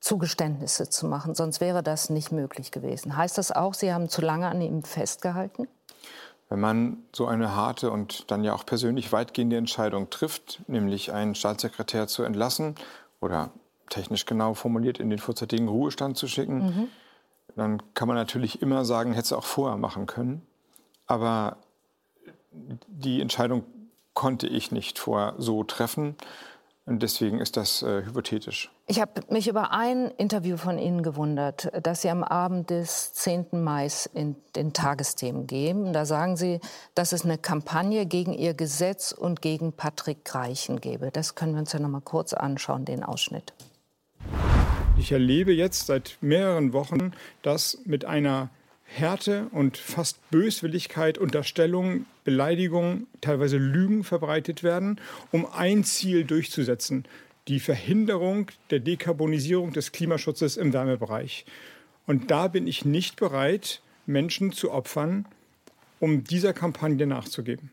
[SPEAKER 1] Zugeständnisse zu machen, sonst wäre das nicht möglich gewesen. Heißt das auch, Sie haben zu lange an ihm festgehalten?
[SPEAKER 2] Wenn man so eine harte und dann ja auch persönlich weitgehende Entscheidung trifft, nämlich einen Staatssekretär zu entlassen oder technisch genau formuliert in den vorzeitigen Ruhestand zu schicken, mhm dann kann man natürlich immer sagen, hätte es auch vorher machen können. Aber die Entscheidung konnte ich nicht vorher so treffen. Und deswegen ist das äh, hypothetisch.
[SPEAKER 1] Ich habe mich über ein Interview von Ihnen gewundert, das Sie am Abend des 10. Mai in den Tagesthemen geben. Da sagen Sie, dass es eine Kampagne gegen Ihr Gesetz und gegen Patrick Greichen gäbe. Das können wir uns ja noch mal kurz anschauen, den Ausschnitt.
[SPEAKER 2] Ich erlebe jetzt seit mehreren Wochen, dass mit einer Härte und fast Böswilligkeit Unterstellungen, Beleidigungen, teilweise Lügen verbreitet werden, um ein Ziel durchzusetzen, die Verhinderung der Dekarbonisierung des Klimaschutzes im Wärmebereich. Und da bin ich nicht bereit, Menschen zu opfern, um dieser Kampagne nachzugeben.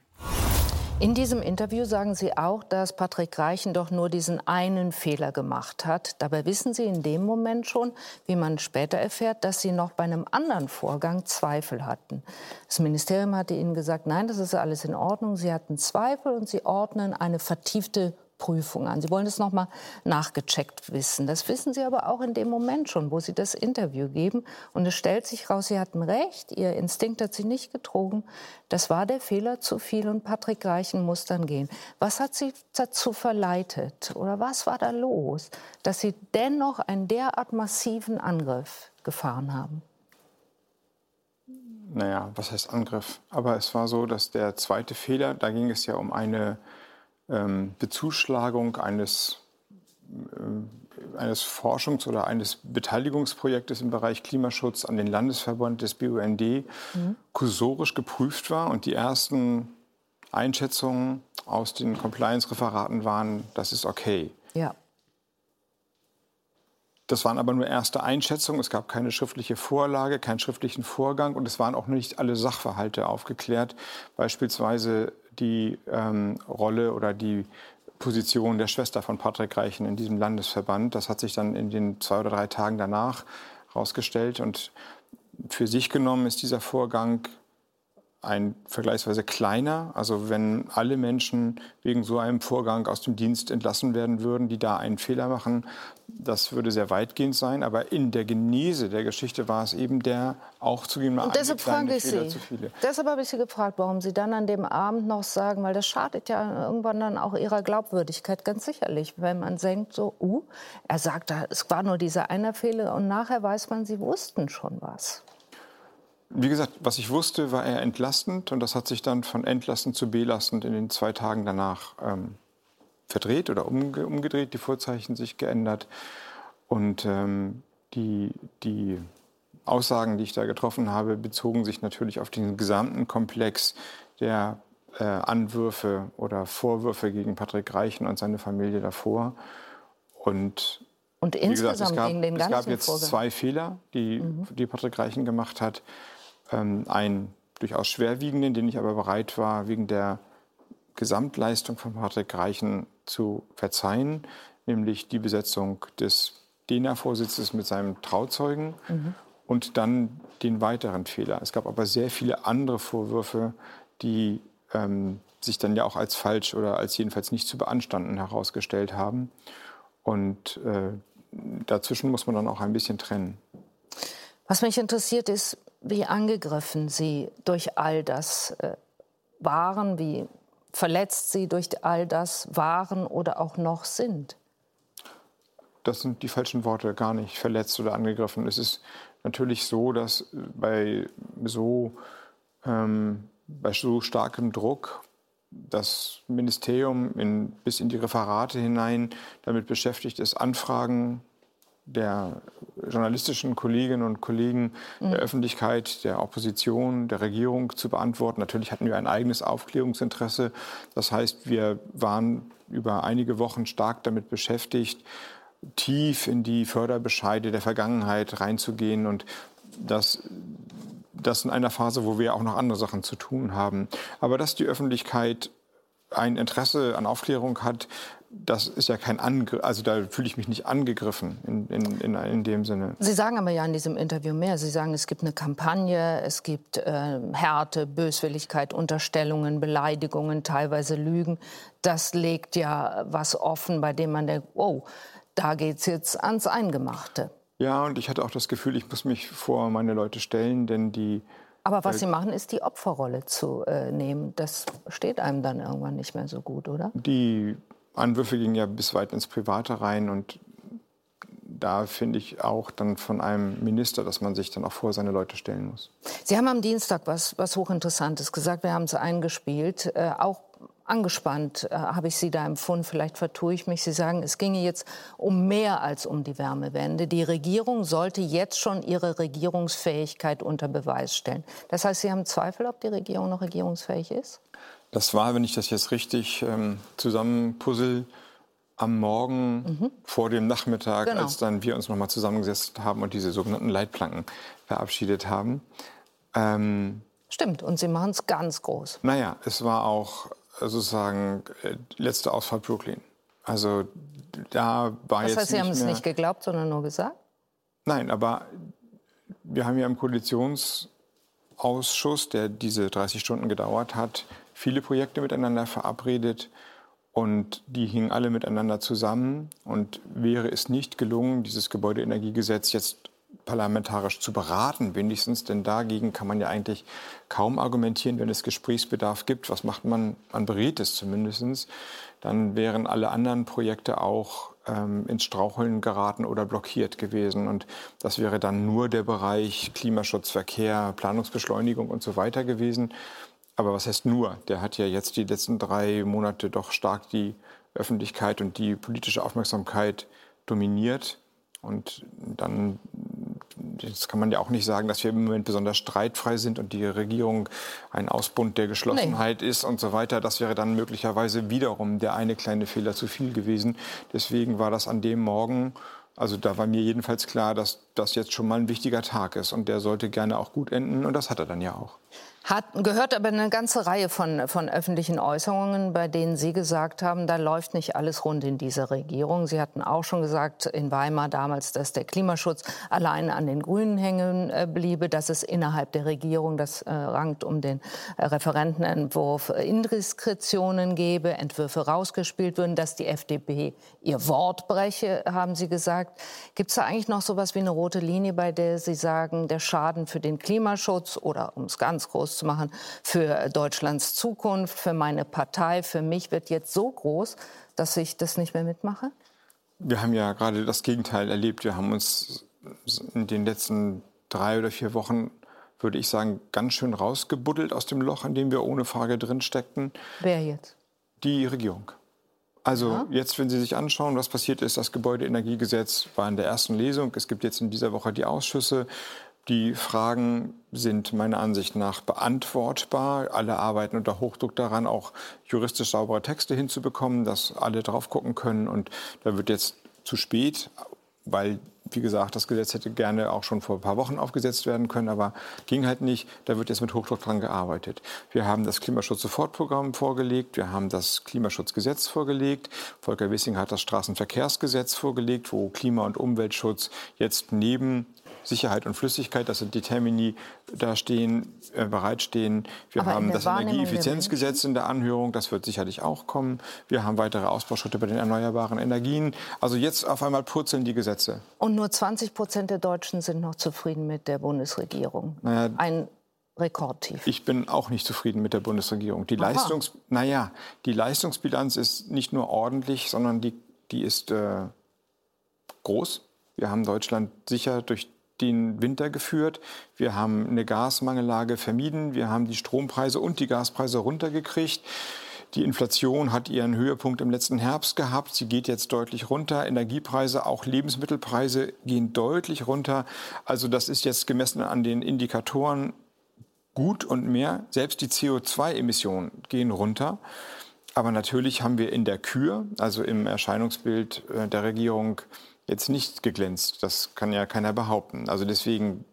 [SPEAKER 1] In diesem Interview sagen Sie auch, dass Patrick Reichen doch nur diesen einen Fehler gemacht hat. Dabei wissen Sie in dem Moment schon, wie man später erfährt, dass Sie noch bei einem anderen Vorgang Zweifel hatten. Das Ministerium hatte Ihnen gesagt, nein, das ist alles in Ordnung. Sie hatten Zweifel und Sie ordnen eine vertiefte Prüfung an. Sie wollen es noch mal nachgecheckt wissen. Das wissen Sie aber auch in dem Moment schon, wo Sie das Interview geben. Und es stellt sich raus, Sie hatten recht. Ihr Instinkt hat Sie nicht getrogen. Das war der Fehler zu viel und Patrick Reichen muss dann gehen. Was hat Sie dazu verleitet oder was war da los, dass Sie dennoch einen derart massiven Angriff gefahren haben?
[SPEAKER 2] Naja, was heißt Angriff? Aber es war so, dass der zweite Fehler, da ging es ja um eine ähm, Bezuschlagung eines äh, eines Forschungs- oder eines Beteiligungsprojektes im Bereich Klimaschutz an den Landesverband des BUND mhm. kursorisch geprüft war und die ersten Einschätzungen aus den Compliance-Referaten waren, das ist okay.
[SPEAKER 1] Ja.
[SPEAKER 2] Das waren aber nur erste Einschätzungen. Es gab keine schriftliche Vorlage, keinen schriftlichen Vorgang und es waren auch nicht alle Sachverhalte aufgeklärt. Beispielsweise die ähm, Rolle oder die Position der Schwester von Patrick Reichen in diesem Landesverband. Das hat sich dann in den zwei oder drei Tagen danach herausgestellt. Und für sich genommen ist dieser Vorgang ein vergleichsweise kleiner. Also wenn alle Menschen wegen so einem Vorgang aus dem Dienst entlassen werden würden, die da einen Fehler machen, das würde sehr weitgehend sein. Aber in der Genese der Geschichte war es eben der auch zugegeben
[SPEAKER 1] Und deshalb frage ich Sie, deshalb habe ich Sie gefragt, warum Sie dann an dem Abend noch sagen, weil das schadet ja irgendwann dann auch Ihrer Glaubwürdigkeit ganz sicherlich, wenn man denkt so, uh, er sagt, es war nur dieser eine Fehler und nachher weiß man, Sie wussten schon was.
[SPEAKER 2] Wie gesagt, was ich wusste, war eher entlastend und das hat sich dann von entlastend zu belastend in den zwei Tagen danach ähm, verdreht oder umge umgedreht, die Vorzeichen sich geändert. Und ähm, die, die Aussagen, die ich da getroffen habe, bezogen sich natürlich auf den gesamten Komplex der äh, Anwürfe oder Vorwürfe gegen Patrick Reichen und seine Familie davor.
[SPEAKER 1] Und und insgesamt gesagt,
[SPEAKER 2] gab,
[SPEAKER 1] gegen den ganzen
[SPEAKER 2] Es gab jetzt
[SPEAKER 1] Vorgang.
[SPEAKER 2] zwei Fehler, die, mhm. die Patrick Reichen gemacht hat ähm, einen durchaus schwerwiegenden, den ich aber bereit war, wegen der Gesamtleistung von Patrick Reichen zu verzeihen, nämlich die Besetzung des DENA-Vorsitzes mit seinem Trauzeugen mhm. und dann den weiteren Fehler. Es gab aber sehr viele andere Vorwürfe, die ähm, sich dann ja auch als falsch oder als jedenfalls nicht zu beanstanden herausgestellt haben. Und äh, dazwischen muss man dann auch ein bisschen trennen.
[SPEAKER 1] Was mich interessiert ist, wie angegriffen Sie durch all das äh, waren, wie verletzt Sie durch all das waren oder auch noch sind.
[SPEAKER 2] Das sind die falschen Worte, gar nicht verletzt oder angegriffen. Es ist natürlich so, dass bei so, ähm, bei so starkem Druck das Ministerium in, bis in die Referate hinein damit beschäftigt ist, Anfragen der journalistischen Kolleginnen und Kollegen mhm. der Öffentlichkeit, der Opposition, der Regierung zu beantworten. Natürlich hatten wir ein eigenes Aufklärungsinteresse. Das heißt, wir waren über einige Wochen stark damit beschäftigt, tief in die Förderbescheide der Vergangenheit reinzugehen und das das in einer Phase, wo wir auch noch andere Sachen zu tun haben. Aber dass die Öffentlichkeit ein Interesse an Aufklärung hat, das ist ja kein Angriff, also da fühle ich mich nicht angegriffen in, in, in, in, dem Sinne.
[SPEAKER 1] Sie sagen aber ja in diesem Interview mehr. Sie sagen, es gibt eine Kampagne, es gibt äh, Härte, Böswilligkeit, Unterstellungen, Beleidigungen, teilweise Lügen. Das legt ja was offen, bei dem man denkt, oh, da geht es jetzt ans Eingemachte.
[SPEAKER 2] Ja, und ich hatte auch das Gefühl, ich muss mich vor meine Leute stellen, denn die
[SPEAKER 1] aber was Sie machen, ist die Opferrolle zu äh, nehmen. Das steht einem dann irgendwann nicht mehr so gut, oder?
[SPEAKER 2] Die Anwürfe gingen ja bis weit ins Private rein und da finde ich auch dann von einem Minister, dass man sich dann auch vor seine Leute stellen muss.
[SPEAKER 1] Sie haben am Dienstag was, was hochinteressantes gesagt. Wir haben es eingespielt. Äh, auch angespannt äh, habe ich Sie da empfunden. Vielleicht vertue ich mich. Sie sagen, es ginge jetzt um mehr als um die Wärmewende. Die Regierung sollte jetzt schon ihre Regierungsfähigkeit unter Beweis stellen. Das heißt, Sie haben Zweifel, ob die Regierung noch regierungsfähig ist?
[SPEAKER 2] Das war, wenn ich das jetzt richtig ähm, zusammenpuzzle, am Morgen mhm. vor dem Nachmittag, genau. als dann wir uns noch mal zusammengesetzt haben und diese sogenannten Leitplanken verabschiedet haben.
[SPEAKER 1] Ähm, Stimmt, und Sie machen es ganz groß.
[SPEAKER 2] Naja, es war auch sozusagen äh, letzte Ausfahrt Brooklyn. Also da war
[SPEAKER 1] das
[SPEAKER 2] jetzt
[SPEAKER 1] heißt, Sie haben es nicht geglaubt, sondern nur gesagt?
[SPEAKER 2] Nein, aber wir haben ja im Koalitionsausschuss, der diese 30 Stunden gedauert hat, viele Projekte miteinander verabredet und die hingen alle miteinander zusammen. Und wäre es nicht gelungen, dieses Gebäudeenergiegesetz jetzt parlamentarisch zu beraten, wenigstens, denn dagegen kann man ja eigentlich kaum argumentieren, wenn es Gesprächsbedarf gibt. Was macht man? Man berät es zumindest. Dann wären alle anderen Projekte auch ähm, ins Straucheln geraten oder blockiert gewesen. Und das wäre dann nur der Bereich Klimaschutz, Verkehr, Planungsbeschleunigung und so weiter gewesen. Aber was heißt nur? Der hat ja jetzt die letzten drei Monate doch stark die Öffentlichkeit und die politische Aufmerksamkeit dominiert. Und dann jetzt kann man ja auch nicht sagen, dass wir im Moment besonders streitfrei sind und die Regierung ein Ausbund der Geschlossenheit nee. ist und so weiter. Das wäre dann möglicherweise wiederum der eine kleine Fehler zu viel gewesen. Deswegen war das an dem Morgen also da war mir jedenfalls klar, dass das jetzt schon mal ein wichtiger Tag ist und der sollte gerne auch gut enden und das hat er dann ja auch.
[SPEAKER 1] Hat, gehört aber eine ganze Reihe von, von öffentlichen Äußerungen, bei denen Sie gesagt haben, da läuft nicht alles rund in dieser Regierung. Sie hatten auch schon gesagt in Weimar damals, dass der Klimaschutz allein an den Grünen hängen äh, bliebe, dass es innerhalb der Regierung, das äh, rankt um den äh, Referentenentwurf, äh, Indiskretionen gebe, Entwürfe rausgespielt würden, dass die FDP ihr Wort breche, haben Sie gesagt. Gibt es da eigentlich noch so etwas wie eine rote Linie, bei der Sie sagen, der Schaden für den Klimaschutz oder, um es ganz groß zu machen für Deutschlands Zukunft, für meine Partei, für mich wird jetzt so groß, dass ich das nicht mehr mitmache?
[SPEAKER 2] Wir haben ja gerade das Gegenteil erlebt. Wir haben uns in den letzten drei oder vier Wochen, würde ich sagen, ganz schön rausgebuddelt aus dem Loch, in dem wir ohne Frage drin steckten.
[SPEAKER 1] Wer jetzt?
[SPEAKER 2] Die Regierung. Also ja. jetzt, wenn Sie sich anschauen, was passiert ist, das Gebäudeenergiegesetz war in der ersten Lesung. Es gibt jetzt in dieser Woche die Ausschüsse. Die Fragen sind meiner Ansicht nach beantwortbar. Alle arbeiten unter Hochdruck daran, auch juristisch saubere Texte hinzubekommen, dass alle drauf gucken können. Und da wird jetzt zu spät, weil, wie gesagt, das Gesetz hätte gerne auch schon vor ein paar Wochen aufgesetzt werden können, aber ging halt nicht. Da wird jetzt mit Hochdruck dran gearbeitet. Wir haben das Klimaschutz-Sofortprogramm vorgelegt, wir haben das Klimaschutzgesetz vorgelegt. Volker Wissing hat das Straßenverkehrsgesetz vorgelegt, wo Klima- und Umweltschutz jetzt neben Sicherheit und Flüssigkeit, das sind die Termini da stehen, äh, bereitstehen. Wir Aber haben das Energieeffizienzgesetz in der Anhörung, das wird sicherlich auch kommen. Wir haben weitere Ausbauschritte bei den erneuerbaren Energien. Also jetzt auf einmal purzeln die Gesetze.
[SPEAKER 1] Und nur 20 Prozent der Deutschen sind noch zufrieden mit der Bundesregierung. Naja, Ein Rekordtief.
[SPEAKER 2] Ich bin auch nicht zufrieden mit der Bundesregierung. Die, Leistungs, naja, die Leistungsbilanz ist nicht nur ordentlich, sondern die, die ist äh, groß. Wir haben Deutschland sicher durch den Winter geführt. Wir haben eine Gasmangellage vermieden. Wir haben die Strompreise und die Gaspreise runtergekriegt. Die Inflation hat ihren Höhepunkt im letzten Herbst gehabt. Sie geht jetzt deutlich runter. Energiepreise, auch Lebensmittelpreise gehen deutlich runter. Also das ist jetzt gemessen an den Indikatoren gut und mehr. Selbst die CO2-Emissionen gehen runter. Aber natürlich haben wir in der Kür, also im Erscheinungsbild äh, der Regierung, jetzt nicht geglänzt. Das kann ja keiner behaupten. Also deswegen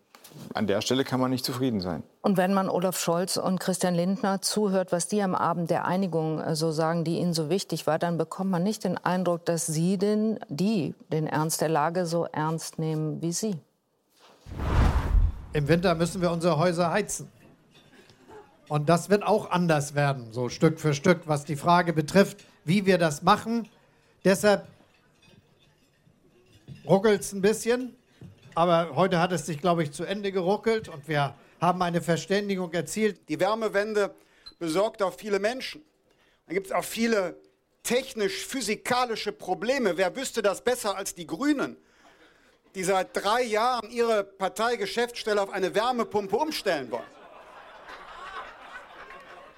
[SPEAKER 2] an der Stelle kann man nicht zufrieden sein.
[SPEAKER 1] Und wenn man Olaf Scholz und Christian Lindner zuhört, was die am Abend der Einigung äh, so sagen, die ihnen so wichtig war, dann bekommt man nicht den Eindruck, dass sie den, die den Ernst der Lage so ernst nehmen wie sie.
[SPEAKER 5] Im Winter müssen wir unsere Häuser heizen. Und das wird auch anders werden, so Stück für Stück, was die Frage betrifft, wie wir das machen. Deshalb ruckelt es ein bisschen, aber heute hat es sich, glaube ich, zu Ende geruckelt und wir haben eine Verständigung erzielt.
[SPEAKER 6] Die Wärmewende besorgt auch viele Menschen. Dann gibt es auch viele technisch-physikalische Probleme. Wer wüsste das besser als die Grünen, die seit drei Jahren ihre Parteigeschäftsstelle auf eine Wärmepumpe umstellen wollen?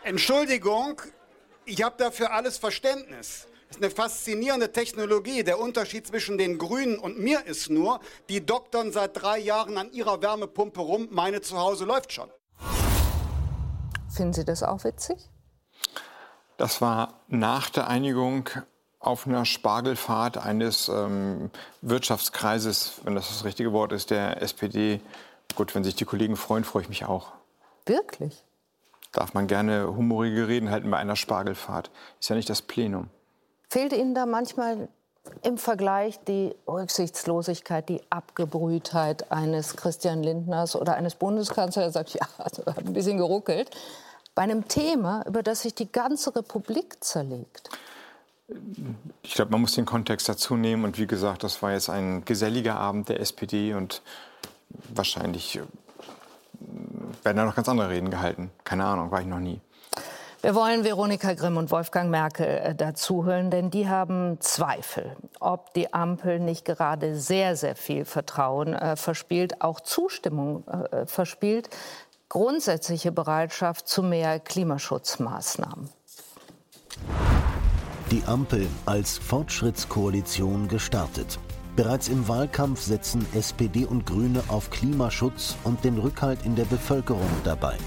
[SPEAKER 6] Entschuldigung, ich habe dafür alles Verständnis. Das ist eine faszinierende Technologie. Der Unterschied zwischen den Grünen und mir ist nur, die doktern seit drei Jahren an ihrer Wärmepumpe rum. Meine zu Hause läuft schon.
[SPEAKER 1] Finden Sie das auch witzig?
[SPEAKER 2] Das war nach der Einigung auf einer Spargelfahrt eines ähm, Wirtschaftskreises, wenn das das richtige Wort ist, der SPD. Gut, wenn sich die Kollegen freuen, freue ich mich auch.
[SPEAKER 1] Wirklich?
[SPEAKER 2] Darf man gerne humorige Reden halten bei einer Spargelfahrt. Ist ja nicht das Plenum.
[SPEAKER 1] Fehlt Ihnen da manchmal im Vergleich die Rücksichtslosigkeit, die Abgebrühtheit eines Christian Lindners oder eines Bundeskanzlers, der sagt, ja, also hat ein bisschen geruckelt, bei einem Thema, über das sich die ganze Republik zerlegt?
[SPEAKER 2] Ich glaube, man muss den Kontext dazu nehmen. Und wie gesagt, das war jetzt ein geselliger Abend der SPD und wahrscheinlich äh, werden da noch ganz andere Reden gehalten. Keine Ahnung, war ich noch nie.
[SPEAKER 1] Wir wollen Veronika Grimm und Wolfgang Merkel äh, dazuhören, denn die haben Zweifel, ob die Ampel nicht gerade sehr, sehr viel Vertrauen äh, verspielt, auch Zustimmung äh, verspielt, grundsätzliche Bereitschaft zu mehr Klimaschutzmaßnahmen.
[SPEAKER 3] Die Ampel als Fortschrittskoalition gestartet. Bereits im Wahlkampf setzen SPD und Grüne auf Klimaschutz und den Rückhalt in der Bevölkerung dabei.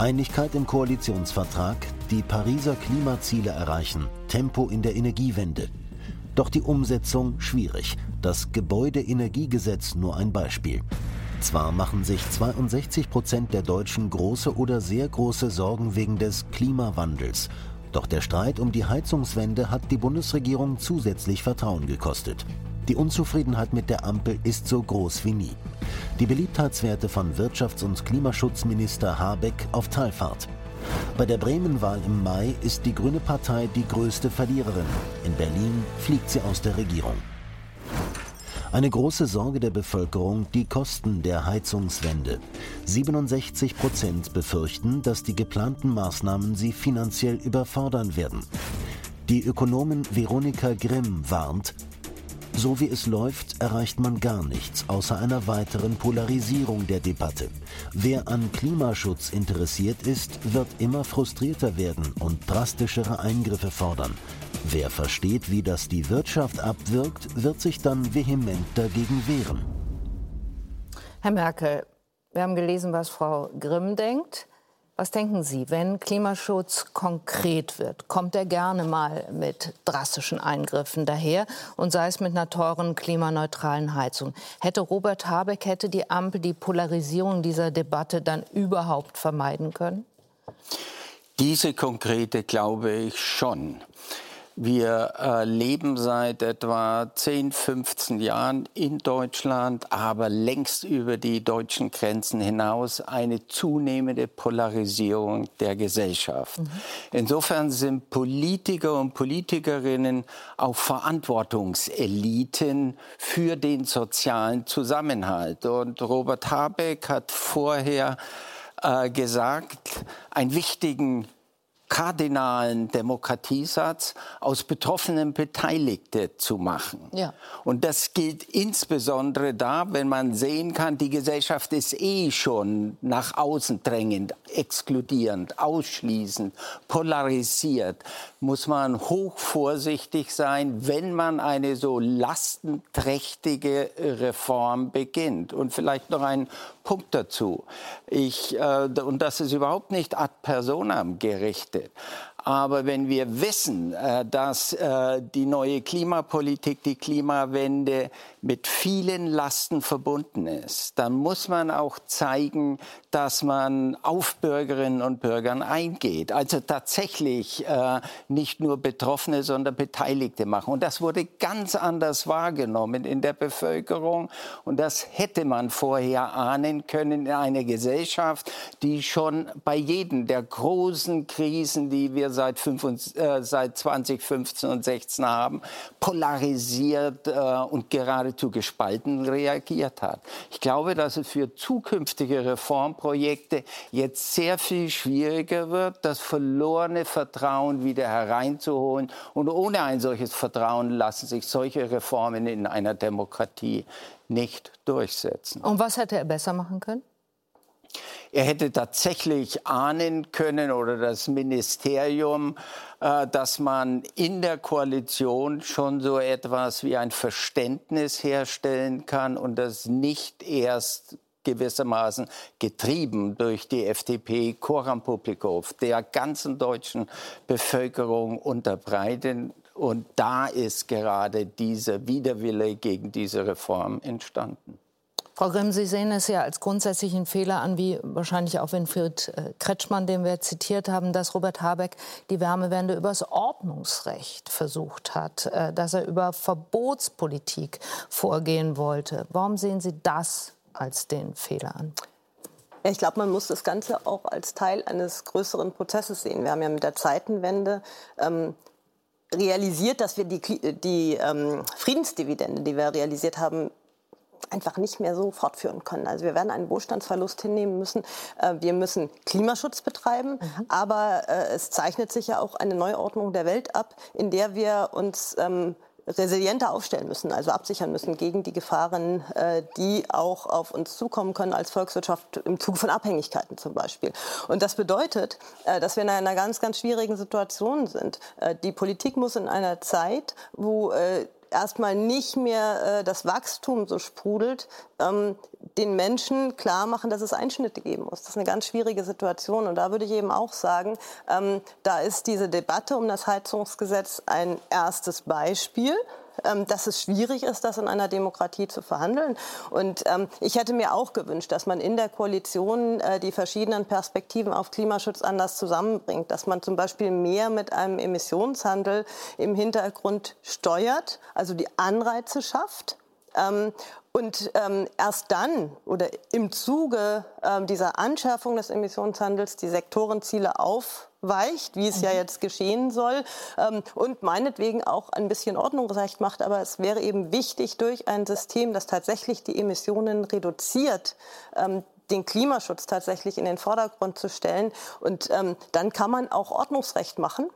[SPEAKER 3] Einigkeit im Koalitionsvertrag, die Pariser Klimaziele erreichen, Tempo in der Energiewende. Doch die Umsetzung schwierig. Das Gebäudeenergiegesetz nur ein Beispiel. Zwar machen sich 62 Prozent der Deutschen große oder sehr große Sorgen wegen des Klimawandels. Doch der Streit um die Heizungswende hat die Bundesregierung zusätzlich Vertrauen gekostet. Die Unzufriedenheit mit der Ampel ist so groß wie nie. Die Beliebtheitswerte von Wirtschafts- und Klimaschutzminister Habeck auf Talfahrt. Bei der Bremen-Wahl im Mai ist die Grüne Partei die größte Verliererin. In Berlin fliegt sie aus der Regierung. Eine große Sorge der Bevölkerung die Kosten der Heizungswende. 67 Prozent befürchten, dass die geplanten Maßnahmen sie finanziell überfordern werden. Die Ökonomin Veronika Grimm warnt, so wie es läuft, erreicht man gar nichts außer einer weiteren Polarisierung der Debatte. Wer an Klimaschutz interessiert ist, wird immer frustrierter werden und drastischere Eingriffe fordern. Wer versteht, wie das die Wirtschaft abwirkt, wird sich dann vehement dagegen wehren.
[SPEAKER 1] Herr Merkel, wir haben gelesen, was Frau Grimm denkt. Was denken Sie, wenn Klimaschutz konkret wird? Kommt er gerne mal mit drastischen Eingriffen daher und sei es mit einer teuren klimaneutralen Heizung? Hätte Robert Habeck, hätte die Ampel die Polarisierung dieser Debatte dann überhaupt vermeiden können?
[SPEAKER 7] Diese konkrete glaube ich schon. Wir äh, leben seit etwa 10, 15 Jahren in Deutschland, aber längst über die deutschen Grenzen hinaus eine zunehmende Polarisierung der Gesellschaft. Mhm. Insofern sind Politiker und Politikerinnen auch Verantwortungseliten für den sozialen Zusammenhalt. Und Robert Habeck hat vorher äh, gesagt, einen wichtigen kardinalen Demokratiesatz aus Betroffenen Beteiligte zu machen. Ja. Und das gilt insbesondere da, wenn man sehen kann, die Gesellschaft ist eh schon nach außen drängend, exkludierend, ausschließend, polarisiert, muss man hochvorsichtig sein, wenn man eine so lastenträchtige Reform beginnt. Und vielleicht noch ein Punkt dazu. Ich, äh, und das ist überhaupt nicht ad personam gerichtet. Aber wenn wir wissen, äh, dass äh, die neue Klimapolitik, die Klimawende mit vielen Lasten verbunden ist, dann muss man auch zeigen, dass man auf Bürgerinnen und Bürgern eingeht. Also tatsächlich äh, nicht nur Betroffene, sondern Beteiligte machen. Und das wurde ganz anders wahrgenommen in der Bevölkerung. Und das hätte man vorher ahnen können in einer Gesellschaft, die schon bei jedem der großen Krisen, die wir seit, 5, äh, seit 2015 und 16 haben, polarisiert äh, und geradezu gespalten reagiert hat. Ich glaube, dass es für zukünftige Reformprojekte jetzt sehr viel schwieriger wird, das verlorene Vertrauen wieder hereinzuholen. Und ohne ein solches Vertrauen lassen sich solche Reformen in einer Demokratie nicht durchsetzen.
[SPEAKER 1] Und was hätte er besser machen können?
[SPEAKER 7] Er hätte tatsächlich ahnen können oder das Ministerium, äh, dass man in der Koalition schon so etwas wie ein Verständnis herstellen kann und das nicht erst gewissermaßen getrieben durch die FDP Coram Publico der ganzen deutschen Bevölkerung unterbreiten. Und da ist gerade dieser Widerwille gegen diese Reform entstanden.
[SPEAKER 1] Frau Grimm, Sie sehen es ja als grundsätzlichen Fehler an, wie wahrscheinlich auch Winfried äh, Kretschmann, den wir zitiert haben, dass Robert Habeck die Wärmewende übers Ordnungsrecht versucht hat, äh, dass er über Verbotspolitik vorgehen wollte. Warum sehen Sie das als den Fehler an?
[SPEAKER 8] Ich glaube, man muss das Ganze auch als Teil eines größeren Prozesses sehen. Wir haben ja mit der Zeitenwende ähm, realisiert, dass wir die, die ähm, Friedensdividende, die wir realisiert haben, einfach nicht mehr so fortführen können. Also wir werden einen Wohlstandsverlust hinnehmen müssen. Äh, wir müssen Klimaschutz betreiben, mhm. aber äh, es zeichnet sich ja auch eine Neuordnung der Welt ab, in der wir uns ähm, resilienter aufstellen müssen, also absichern müssen gegen die Gefahren, äh, die auch auf uns zukommen können als Volkswirtschaft im Zuge von Abhängigkeiten zum Beispiel. Und das bedeutet, dass wir in einer ganz, ganz schwierigen Situation sind. Die Politik muss in einer Zeit, wo erstmal nicht mehr äh, das Wachstum so sprudelt, ähm, den Menschen klar machen, dass es Einschnitte geben muss. Das ist eine ganz schwierige Situation. Und da würde ich eben auch sagen, ähm, da ist diese Debatte um das Heizungsgesetz ein erstes Beispiel dass es schwierig ist, das in einer Demokratie zu verhandeln. Und ähm, ich hätte mir auch gewünscht, dass man in der Koalition äh, die verschiedenen Perspektiven auf Klimaschutz anders zusammenbringt, dass man zum Beispiel mehr mit einem Emissionshandel im Hintergrund steuert, also die Anreize schafft. Ähm, und ähm, erst dann oder im Zuge ähm, dieser Anschärfung des Emissionshandels die Sektorenziele aufweicht, wie es mhm. ja jetzt geschehen soll, und meinetwegen auch ein bisschen Ordnungsrecht macht. Aber es wäre eben wichtig, durch ein System, das tatsächlich die Emissionen reduziert, den Klimaschutz tatsächlich in den Vordergrund zu stellen. Und ähm, dann kann man auch Ordnungsrecht machen.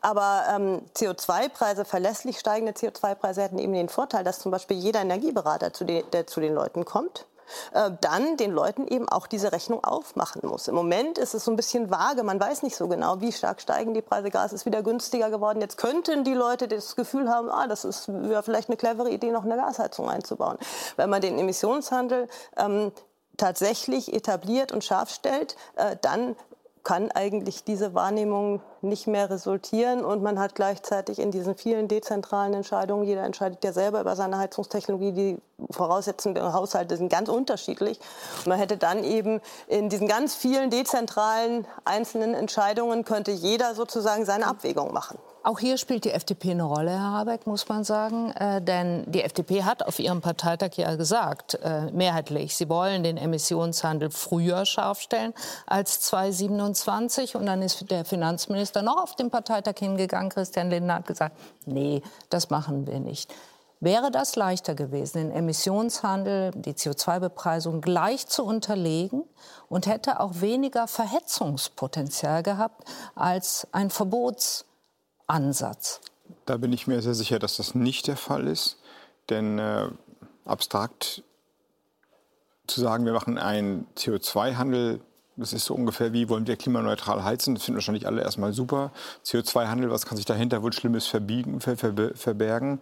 [SPEAKER 8] Aber ähm, CO2-Preise, verlässlich steigende CO2-Preise hätten eben den Vorteil, dass zum Beispiel jeder Energieberater, zu den, der zu den Leuten kommt, äh, dann den Leuten eben auch diese Rechnung aufmachen muss. Im Moment ist es so ein bisschen vage, man weiß nicht so genau, wie stark steigen die Preise. Gas ist wieder günstiger geworden. Jetzt könnten die Leute das Gefühl haben, ah, das ist ja vielleicht eine clevere Idee, noch eine Gasheizung einzubauen. Wenn man den Emissionshandel ähm, tatsächlich etabliert und scharf stellt, äh, dann kann eigentlich diese Wahrnehmung nicht mehr resultieren und man hat gleichzeitig in diesen vielen dezentralen Entscheidungen, jeder entscheidet ja selber über seine Heizungstechnologie, die voraussetzenden Haushalte sind ganz unterschiedlich. Und man hätte dann eben in diesen ganz vielen dezentralen einzelnen Entscheidungen könnte jeder sozusagen seine Abwägung machen.
[SPEAKER 1] Auch hier spielt die FDP eine Rolle, Herr Habeck, muss man sagen. Äh, denn die FDP hat auf ihrem Parteitag ja gesagt, äh, mehrheitlich, sie wollen den Emissionshandel früher scharf stellen als 2027. Und dann ist der Finanzminister noch auf den Parteitag hingegangen. Christian Lindner hat gesagt, nee, das machen wir nicht. Wäre das leichter gewesen, den Emissionshandel, die CO2-Bepreisung gleich zu unterlegen und hätte auch weniger Verhetzungspotenzial gehabt als ein Verbots Ansatz?
[SPEAKER 2] Da bin ich mir sehr sicher, dass das nicht der Fall ist. Denn äh, abstrakt zu sagen, wir machen einen CO2-Handel, das ist so ungefähr wie, wollen wir klimaneutral heizen? Das finden wahrscheinlich alle erstmal super. CO2-Handel, was kann sich dahinter wohl Schlimmes verbiegen, ver, ver, verbergen?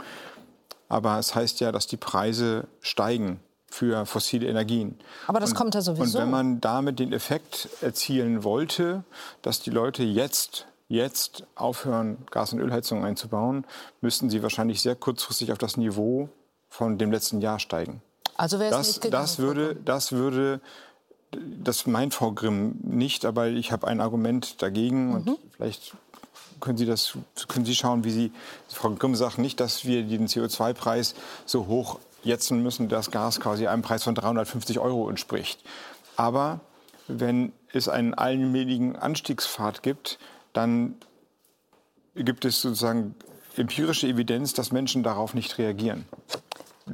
[SPEAKER 2] Aber es heißt ja, dass die Preise steigen für fossile Energien.
[SPEAKER 1] Aber das
[SPEAKER 2] und,
[SPEAKER 1] kommt ja sowieso.
[SPEAKER 2] Und wenn man damit den Effekt erzielen wollte, dass die Leute jetzt jetzt aufhören, Gas- und Ölheizungen einzubauen, müssten sie wahrscheinlich sehr kurzfristig auf das Niveau von dem letzten Jahr steigen.
[SPEAKER 1] Also wäre es nicht
[SPEAKER 2] gegangen, das würde, das würde, das meint Frau Grimm nicht, aber ich habe ein Argument dagegen mhm. und vielleicht können Sie das, können Sie schauen, wie Sie, Frau Grimm sagt nicht, dass wir den CO2-Preis so hoch jetzen müssen, dass Gas quasi einem Preis von 350 Euro entspricht. Aber wenn es einen allmähligen Anstiegspfad gibt, dann gibt es sozusagen empirische Evidenz, dass Menschen darauf nicht reagieren.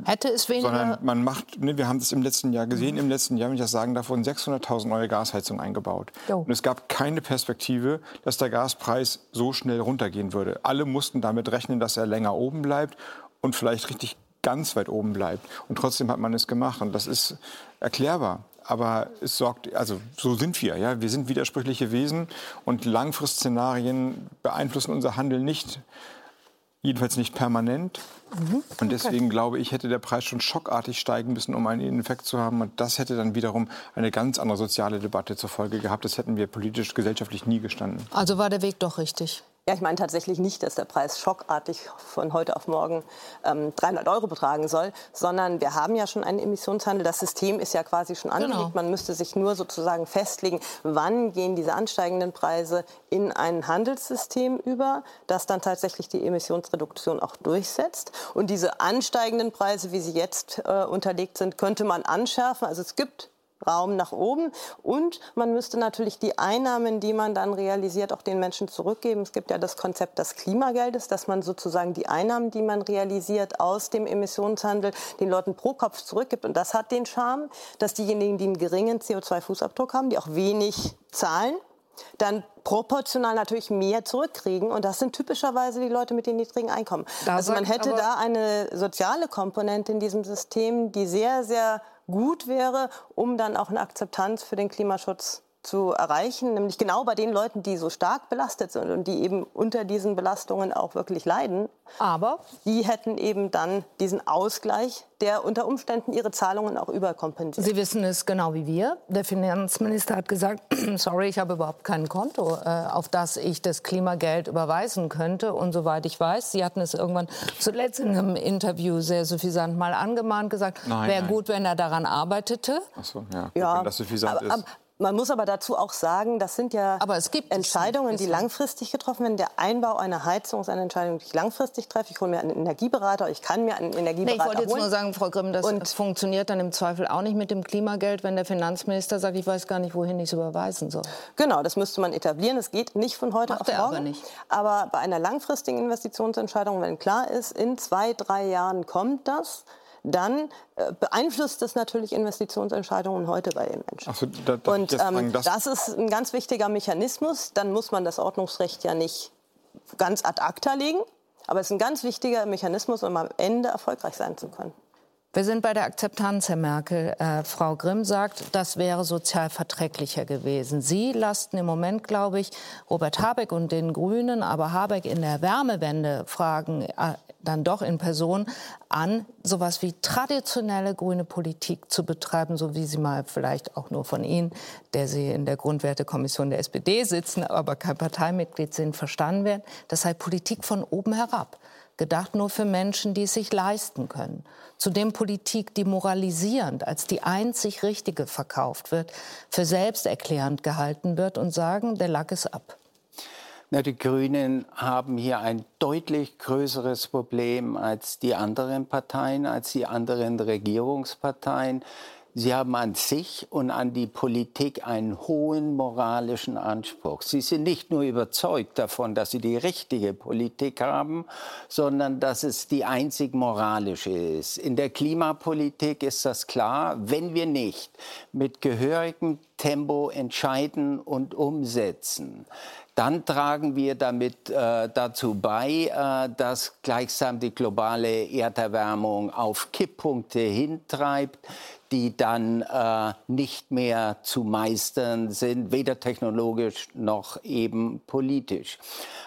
[SPEAKER 1] Hätte es weniger...
[SPEAKER 2] Sondern man macht, ne, wir haben das im letzten Jahr gesehen, mhm. im letzten Jahr, wenn ich das sagen darf, wurden 600.000 neue Gasheizungen eingebaut. Jo. Und es gab keine Perspektive, dass der Gaspreis so schnell runtergehen würde. Alle mussten damit rechnen, dass er länger oben bleibt und vielleicht richtig ganz weit oben bleibt. Und trotzdem hat man es gemacht. Und das ist erklärbar aber es sorgt, also so sind wir, ja, wir sind widersprüchliche Wesen und Langfristszenarien beeinflussen unser Handeln nicht, jedenfalls nicht permanent. Mhm. Und deswegen okay. glaube ich, hätte der Preis schon schockartig steigen müssen, um einen Effekt zu haben. Und das hätte dann wiederum eine ganz andere soziale Debatte zur Folge gehabt. Das hätten wir politisch, gesellschaftlich nie gestanden.
[SPEAKER 1] Also war der Weg doch richtig.
[SPEAKER 8] Ja, ich meine tatsächlich nicht, dass der Preis schockartig von heute auf morgen ähm, 300 Euro betragen soll, sondern wir haben ja schon einen Emissionshandel. Das System ist ja quasi schon angelegt. Genau. Man müsste sich nur sozusagen festlegen, wann gehen diese ansteigenden Preise in ein Handelssystem über, das dann tatsächlich die Emissionsreduktion auch durchsetzt. Und diese ansteigenden Preise, wie sie jetzt äh, unterlegt sind, könnte man anschärfen. Also es gibt Raum nach oben. Und man müsste natürlich die Einnahmen, die man dann realisiert, auch den Menschen zurückgeben. Es gibt ja das Konzept des Klimageldes, dass man sozusagen die Einnahmen, die man realisiert aus dem Emissionshandel, den Leuten pro Kopf zurückgibt. Und das hat den Charme, dass diejenigen, die einen geringen CO2-Fußabdruck haben, die auch wenig zahlen, dann proportional natürlich mehr zurückkriegen. Und das sind typischerweise die Leute mit den niedrigen Einkommen. Da also man hätte da eine soziale Komponente in diesem System, die sehr, sehr gut wäre, um dann auch eine Akzeptanz für den Klimaschutz zu erreichen, nämlich genau bei den Leuten, die so stark belastet sind und die eben unter diesen Belastungen auch wirklich leiden.
[SPEAKER 1] Aber
[SPEAKER 8] die hätten eben dann diesen Ausgleich, der unter Umständen ihre Zahlungen auch überkompensiert.
[SPEAKER 1] Sie wissen es genau wie wir. Der Finanzminister hat gesagt, sorry, ich habe überhaupt kein Konto, äh, auf das ich das Klimageld überweisen könnte. Und soweit ich weiß, Sie hatten es irgendwann zuletzt in einem Interview sehr suffisant mal angemahnt, gesagt, wäre gut, wenn er daran arbeitete.
[SPEAKER 2] Ach so, ja,
[SPEAKER 8] Ja,
[SPEAKER 2] wenn das suffisant
[SPEAKER 8] aber,
[SPEAKER 2] ist.
[SPEAKER 8] aber man muss aber dazu auch sagen, das sind ja Entscheidungen, die langfristig getroffen werden. Der Einbau einer Heizung ist eine Entscheidung, die ich langfristig treffe. Ich hole mir einen Energieberater, ich kann mir einen
[SPEAKER 1] Nee,
[SPEAKER 8] Energieberater
[SPEAKER 1] ich wollte jetzt
[SPEAKER 8] holen.
[SPEAKER 1] nur sagen, Frau Grimm, das
[SPEAKER 8] Und-
[SPEAKER 1] funktioniert dann im Zweifel auch nicht mit dem Klimageld, wenn der Finanzminister sagt, ich weiß gar nicht, wohin ich es überweisen soll.
[SPEAKER 8] Genau, das müsste man etablieren. Es geht nicht von heute
[SPEAKER 1] Macht
[SPEAKER 8] auf morgen.
[SPEAKER 1] aber nicht.
[SPEAKER 8] Aber bei einer langfristigen Investitionsentscheidung, wenn klar ist, in zwei, drei Jahren kommt das, dann äh, beeinflusst das natürlich Investitionsentscheidungen heute bei den Menschen.
[SPEAKER 2] So, da- ich
[SPEAKER 8] Und ähm,
[SPEAKER 2] das-
[SPEAKER 8] das ist ein ganz wichtiger Mechanismus. Dann muss man das Ordnungsrecht ja nicht ganz ad acta legen. Aber es ist ein ganz wichtiger Mechanismus, um am Ende erfolgreich sein zu können.
[SPEAKER 1] Wir sind bei der Akzeptanz, Herr Merkel. Äh, Frau Grimm sagt, das wäre sozial verträglicher gewesen. Sie lasten im Moment, glaube ich, Robert Habeck und den Grünen, aber Habeck in der Wärmewende fragen äh, dann doch in Person an, sowas wie traditionelle grüne Politik zu betreiben, so wie sie mal vielleicht auch nur von Ihnen, der Sie in der Grundwertekommission der SPD sitzen, aber kein Parteimitglied sind, verstanden werden. Das sei Politik von oben herab gedacht nur für Menschen, die es sich leisten können. Zudem Politik, die moralisierend als die einzig richtige verkauft wird, für selbsterklärend gehalten wird und sagen, der Lack ist ab.
[SPEAKER 7] Na, die Grünen haben hier ein deutlich größeres Problem als die anderen Parteien, als die anderen Regierungsparteien. Sie haben an sich und an die Politik einen hohen moralischen Anspruch. Sie sind nicht nur überzeugt davon, dass sie die richtige Politik haben, sondern dass es die einzig moralische ist. In der Klimapolitik ist das klar, wenn wir nicht mit gehörigem Tempo entscheiden und umsetzen, dann tragen wir damit äh, dazu bei, äh, dass gleichsam die globale Erderwärmung auf Kipppunkte hintreibt, die dann äh, nicht mehr zu meistern sind, weder technologisch noch eben politisch.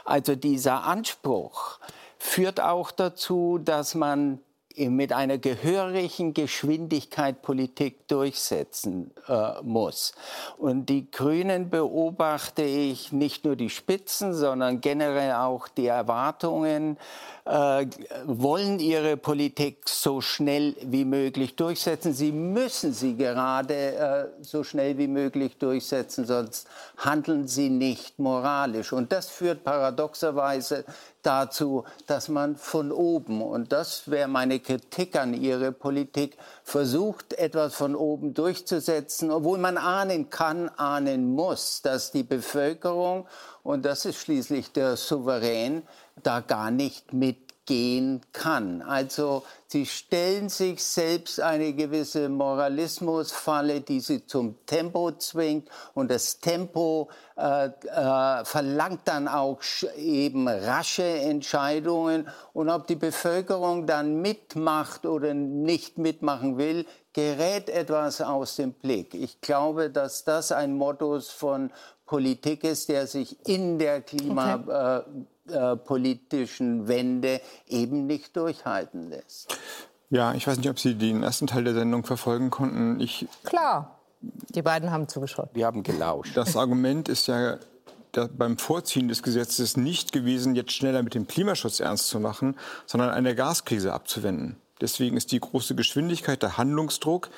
[SPEAKER 7] Also dieser Anspruch führt auch dazu, dass man mit einer gehörigen Geschwindigkeit Politik durchsetzen äh, muss. Und die Grünen beobachte ich nicht nur die Spitzen, sondern generell auch die Erwartungen, äh, wollen ihre Politik so schnell wie möglich durchsetzen. Sie müssen sie gerade äh, so schnell wie möglich durchsetzen, sonst handeln sie nicht moralisch. Und das führt paradoxerweise dazu, dass man von oben, und das wäre meine Kritik an ihre Politik, versucht, etwas von oben durchzusetzen, obwohl man ahnen kann, ahnen muss, dass die Bevölkerung, und das ist schließlich der Souverän, da gar nicht mitgehen kann. Also sie stellen sich selbst eine gewisse Moralismusfalle, die sie zum Tempo zwingt. Und das Tempo äh, äh, verlangt dann auch eben rasche Entscheidungen. Und ob die Bevölkerung dann mitmacht oder nicht mitmachen will, gerät etwas aus dem Blick. Ich glaube, dass das ein Modus von Politik ist, der sich in der klimapolitischen äh, politischen Wende eben nicht durchhalten lässt.
[SPEAKER 2] Ja, ich weiß nicht, ob Sie den ersten Teil der Sendung verfolgen konnten. Ich,
[SPEAKER 1] Klar, die beiden haben zugeschaut.
[SPEAKER 7] Wir haben gelauscht.
[SPEAKER 2] das Argument ist ja beim Vorziehen des Gesetzes nicht gewesen, jetzt schneller mit dem Klimaschutz ernst zu machen, sondern eine Gaskrise abzuwenden. Deswegen ist die große Geschwindigkeit, der Handlungsdruck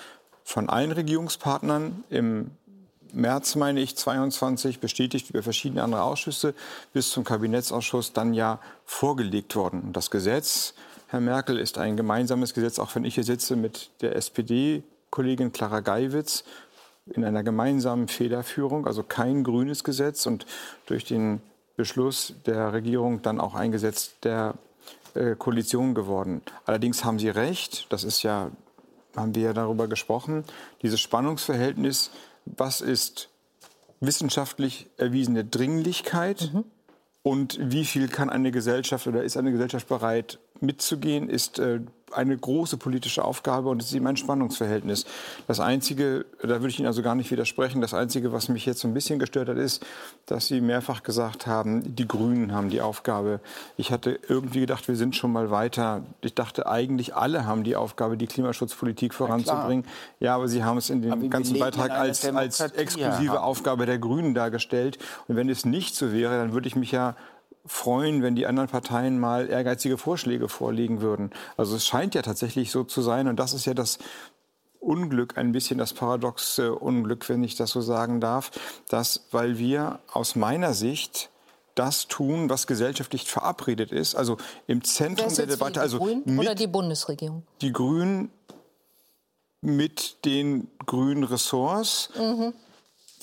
[SPEAKER 2] von allen Regierungspartnern im März, meine ich, 22 bestätigt über verschiedene andere Ausschüsse bis zum Kabinettsausschuss dann ja vorgelegt worden. Und das Gesetz, Herr Merkel, ist ein gemeinsames Gesetz, auch wenn ich hier sitze mit der SPD-Kollegin Clara Geiwitz in einer gemeinsamen Federführung, also kein grünes Gesetz und durch den Beschluss der Regierung dann auch ein Gesetz der äh, Koalition geworden. Allerdings haben Sie recht, das ist ja, haben wir ja darüber gesprochen, dieses Spannungsverhältnis, was ist wissenschaftlich erwiesene Dringlichkeit? Und wie viel kann eine Gesellschaft oder ist eine Gesellschaft bereit mitzugehen, ist äh, eine große politische Aufgabe und es ist eben ein Spannungsverhältnis. Das Einzige, da würde ich Ihnen also gar nicht widersprechen, das Einzige, was mich jetzt so ein bisschen gestört hat, ist, dass Sie mehrfach gesagt haben, die Grünen haben die Aufgabe. Ich hatte irgendwie gedacht, wir sind schon mal weiter. Ich dachte eigentlich, alle haben die Aufgabe, die Klimaschutzpolitik voranzubringen. Ja, aber Sie haben es in dem ganzen Beitrag als, als exklusive Aufgabe der Grünen dargestellt. Und wenn es nicht so wäre, dann würde ich mich ja freuen, wenn die anderen Parteien mal ehrgeizige Vorschläge vorlegen würden. Also es scheint ja tatsächlich so zu sein und das ist ja das Unglück, ein bisschen das paradoxe Unglück, wenn ich das so sagen darf, dass, weil wir aus meiner Sicht das tun, was gesellschaftlich verabredet ist, also im Zentrum der Debatte,
[SPEAKER 1] also die Grünen oder die Bundesregierung?
[SPEAKER 2] Die Grünen mit den grünen Ressorts. Mhm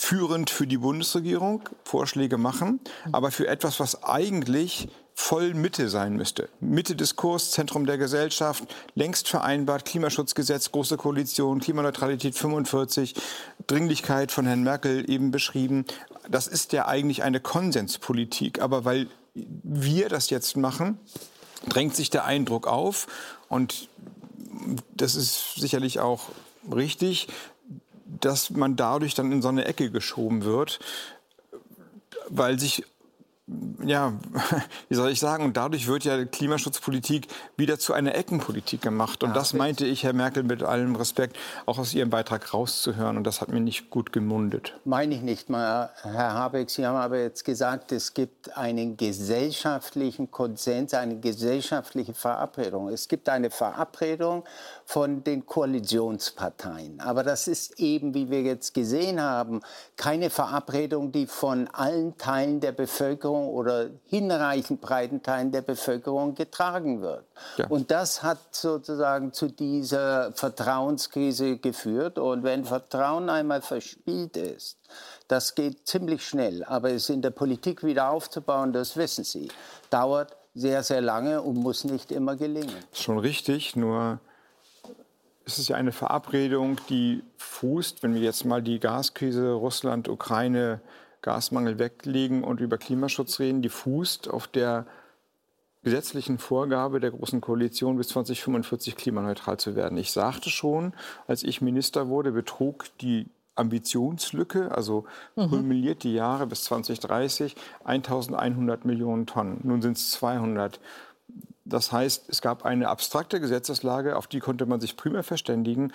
[SPEAKER 2] führend für die Bundesregierung Vorschläge machen, aber für etwas, was eigentlich voll Mitte sein müsste. Mitte Diskurs, Zentrum der Gesellschaft, längst vereinbart, Klimaschutzgesetz, Große Koalition, Klimaneutralität 45, Dringlichkeit von Herrn Merkel eben beschrieben. Das ist ja eigentlich eine Konsenspolitik, aber weil wir das jetzt machen, drängt sich der Eindruck auf und das ist sicherlich auch richtig, dass man dadurch dann in so eine Ecke geschoben wird, weil sich ja, wie soll ich sagen, und dadurch wird ja Klimaschutzpolitik wieder zu einer Eckenpolitik gemacht. Und ja, das meinte ich, Herr Merkel, mit allem Respekt, auch aus Ihrem Beitrag rauszuhören. Und das hat mir nicht gut gemundet.
[SPEAKER 7] Meine ich nicht mal, Herr Habeck. Sie haben aber jetzt gesagt, es gibt einen gesellschaftlichen Konsens, eine gesellschaftliche Verabredung. Es gibt eine Verabredung von den Koalitionsparteien. Aber das ist eben, wie wir jetzt gesehen haben, keine Verabredung, die von allen Teilen der Bevölkerung Bevölkerung oder hinreichend breiten Teilen der Bevölkerung getragen wird. Ja. Und das hat sozusagen zu dieser Vertrauenskrise geführt. Und wenn Vertrauen einmal verspielt ist, das geht ziemlich schnell. Aber es in der Politik wieder aufzubauen, das wissen Sie, dauert sehr, sehr lange und muss nicht immer gelingen.
[SPEAKER 2] Schon richtig, nur es ist ja eine Verabredung, die fußt, wenn wir jetzt mal die Gaskrise Russland, Ukraine Gasmangel weglegen und über Klimaschutz reden, die fußt auf der gesetzlichen Vorgabe der Großen Koalition bis 2045 klimaneutral zu werden. Ich sagte schon, als ich Minister wurde, betrug die Ambitionslücke, also mhm. kumuliert die Jahre bis 2030, 1100 Millionen Tonnen. Nun sind es 200. Das heißt, es gab eine abstrakte Gesetzeslage, auf die konnte man sich primär verständigen.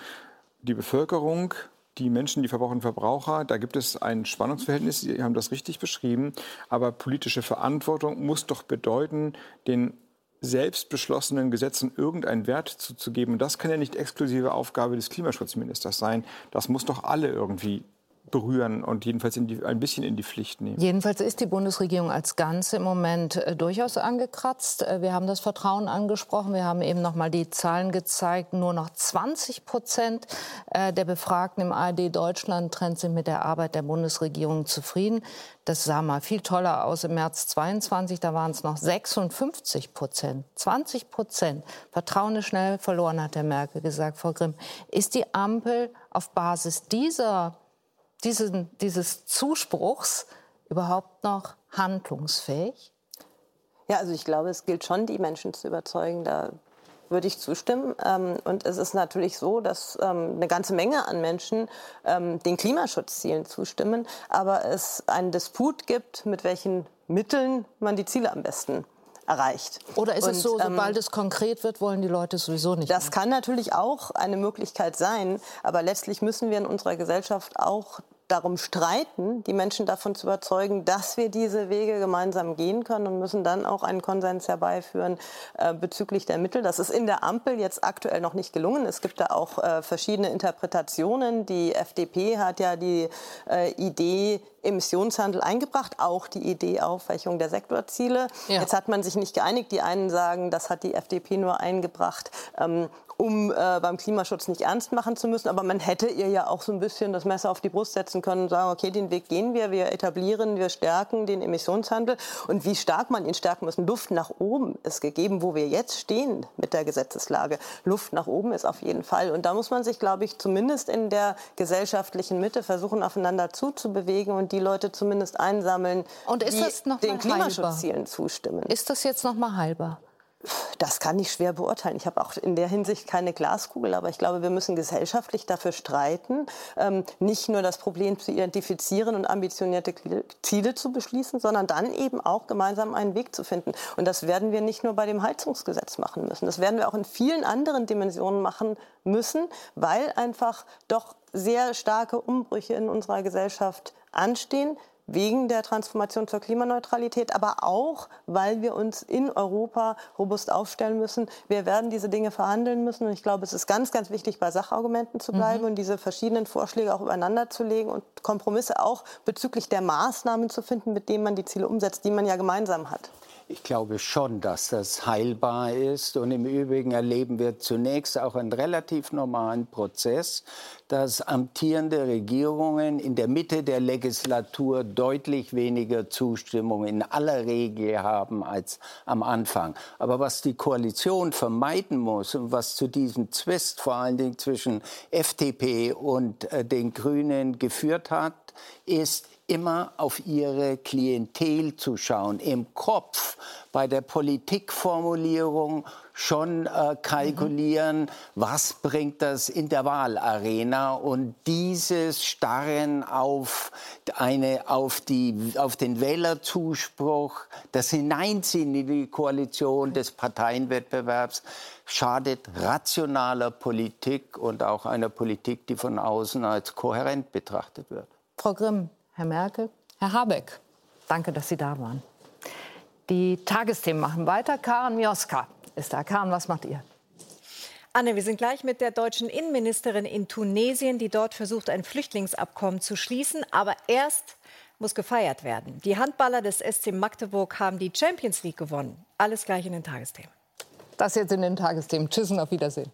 [SPEAKER 2] Die Bevölkerung die Menschen, die Verbraucherinnen und Verbraucher, da gibt es ein Spannungsverhältnis, Sie haben das richtig beschrieben, aber politische Verantwortung muss doch bedeuten, den selbst beschlossenen Gesetzen irgendeinen Wert zuzugeben. das kann ja nicht exklusive Aufgabe des Klimaschutzministers sein. Das muss doch alle irgendwie berühren und jedenfalls die, ein bisschen in die Pflicht nehmen.
[SPEAKER 1] Jedenfalls ist die Bundesregierung als Ganze im Moment äh, durchaus angekratzt. Äh, wir haben das Vertrauen angesprochen. Wir haben eben noch mal die Zahlen gezeigt. Nur noch 20 Prozent äh, der Befragten im ARD Deutschland Trend sind mit der Arbeit der Bundesregierung zufrieden. Das sah mal viel toller aus im März 22. Da waren es noch 56 Prozent. 20 Prozent. Vertrauen ist schnell verloren, hat Herr Merkel gesagt, Frau Grimm. Ist die Ampel auf Basis dieser diesen, dieses Zuspruchs überhaupt noch handlungsfähig?
[SPEAKER 8] Ja, also ich glaube, es gilt schon, die Menschen zu überzeugen. Da würde ich zustimmen. Ähm, und es ist natürlich so, dass ähm, eine ganze Menge an Menschen ähm, den Klimaschutzzielen zustimmen, aber es einen Disput gibt, mit welchen Mitteln man die Ziele am besten erreicht.
[SPEAKER 1] Oder ist und, es so, sobald ähm, es konkret wird, wollen die Leute sowieso nicht?
[SPEAKER 8] Das mehr? kann natürlich auch eine Möglichkeit sein, aber letztlich müssen wir in unserer Gesellschaft auch darum streiten, die Menschen davon zu überzeugen, dass wir diese Wege gemeinsam gehen können und müssen dann auch einen Konsens herbeiführen äh, bezüglich der Mittel. Das ist in der Ampel jetzt aktuell noch nicht gelungen. Es gibt da auch äh, verschiedene Interpretationen. Die FDP hat ja die äh, Idee Emissionshandel eingebracht, auch die Idee Aufweichung der Sektorziele. Ja. Jetzt hat man sich nicht geeinigt. Die einen sagen, das hat die FDP nur eingebracht, ähm, um äh, beim Klimaschutz nicht ernst machen zu müssen. Aber man hätte ihr ja auch so ein bisschen das Messer auf die Brust setzen können und sagen, okay, den Weg gehen wir, wir etablieren, wir stärken den Emissionshandel. Und wie stark man ihn stärken muss, Luft nach oben ist gegeben, wo wir jetzt stehen mit der Gesetzeslage. Luft nach oben ist auf jeden Fall. Und da muss man sich, glaube ich, zumindest in der gesellschaftlichen Mitte versuchen, aufeinander zuzubewegen und die Leute zumindest einsammeln,
[SPEAKER 1] und ist
[SPEAKER 8] die
[SPEAKER 1] das noch
[SPEAKER 8] den Klimaschutzzielen zustimmen.
[SPEAKER 1] Ist das jetzt noch mal heilbar?
[SPEAKER 8] Das kann ich schwer beurteilen. Ich habe auch in der Hinsicht keine Glaskugel, aber ich glaube, wir müssen gesellschaftlich dafür streiten, ähm, nicht nur das Problem zu identifizieren und ambitionierte Ziele zu beschließen, sondern dann eben auch gemeinsam einen Weg zu finden. Und das werden wir nicht nur bei dem Heizungsgesetz machen müssen. Das werden wir auch in vielen anderen Dimensionen machen müssen, weil einfach doch sehr starke Umbrüche in unserer Gesellschaft anstehen, wegen der Transformation zur Klimaneutralität, aber auch, weil wir uns in Europa robust aufstellen müssen. Wir werden diese Dinge verhandeln müssen. Und ich glaube, es ist ganz, ganz wichtig, bei Sachargumenten zu bleiben mhm. und diese verschiedenen Vorschläge auch übereinander zu legen und Kompromisse auch bezüglich der Maßnahmen zu finden, mit denen man die Ziele umsetzt, die man ja gemeinsam hat.
[SPEAKER 7] Ich glaube schon, dass das heilbar ist. Und im Übrigen erleben wir zunächst auch einen relativ normalen Prozess, dass amtierende Regierungen in der Mitte der Legislatur deutlich weniger Zustimmung in aller Regel haben als am Anfang. Aber was die Koalition vermeiden muss und was zu diesem Zwist vor allen Dingen zwischen FDP und äh, den Grünen geführt hat, ist immer auf ihre Klientel zu schauen, im Kopf bei der Politikformulierung schon äh, kalkulieren, mhm. was bringt das in der Wahlarena und dieses Starren auf, eine, auf, die, auf den Wählerzuspruch, das Hineinziehen in die Koalition des Parteienwettbewerbs schadet rationaler Politik und auch einer Politik, die von außen als kohärent betrachtet wird.
[SPEAKER 1] Frau Grimm, Herr Merkel, Herr Habeck, danke, dass Sie da waren. Die Tagesthemen machen weiter. Karen Mioska ist da. Karen, was macht ihr?
[SPEAKER 9] Anne, wir sind gleich mit der deutschen Innenministerin in Tunesien, die dort versucht, ein Flüchtlingsabkommen zu schließen. Aber erst muss gefeiert werden. Die Handballer des SC Magdeburg haben die Champions League gewonnen. Alles gleich in den Tagesthemen.
[SPEAKER 1] Das jetzt in den Tagesthemen. Tschüss und auf Wiedersehen.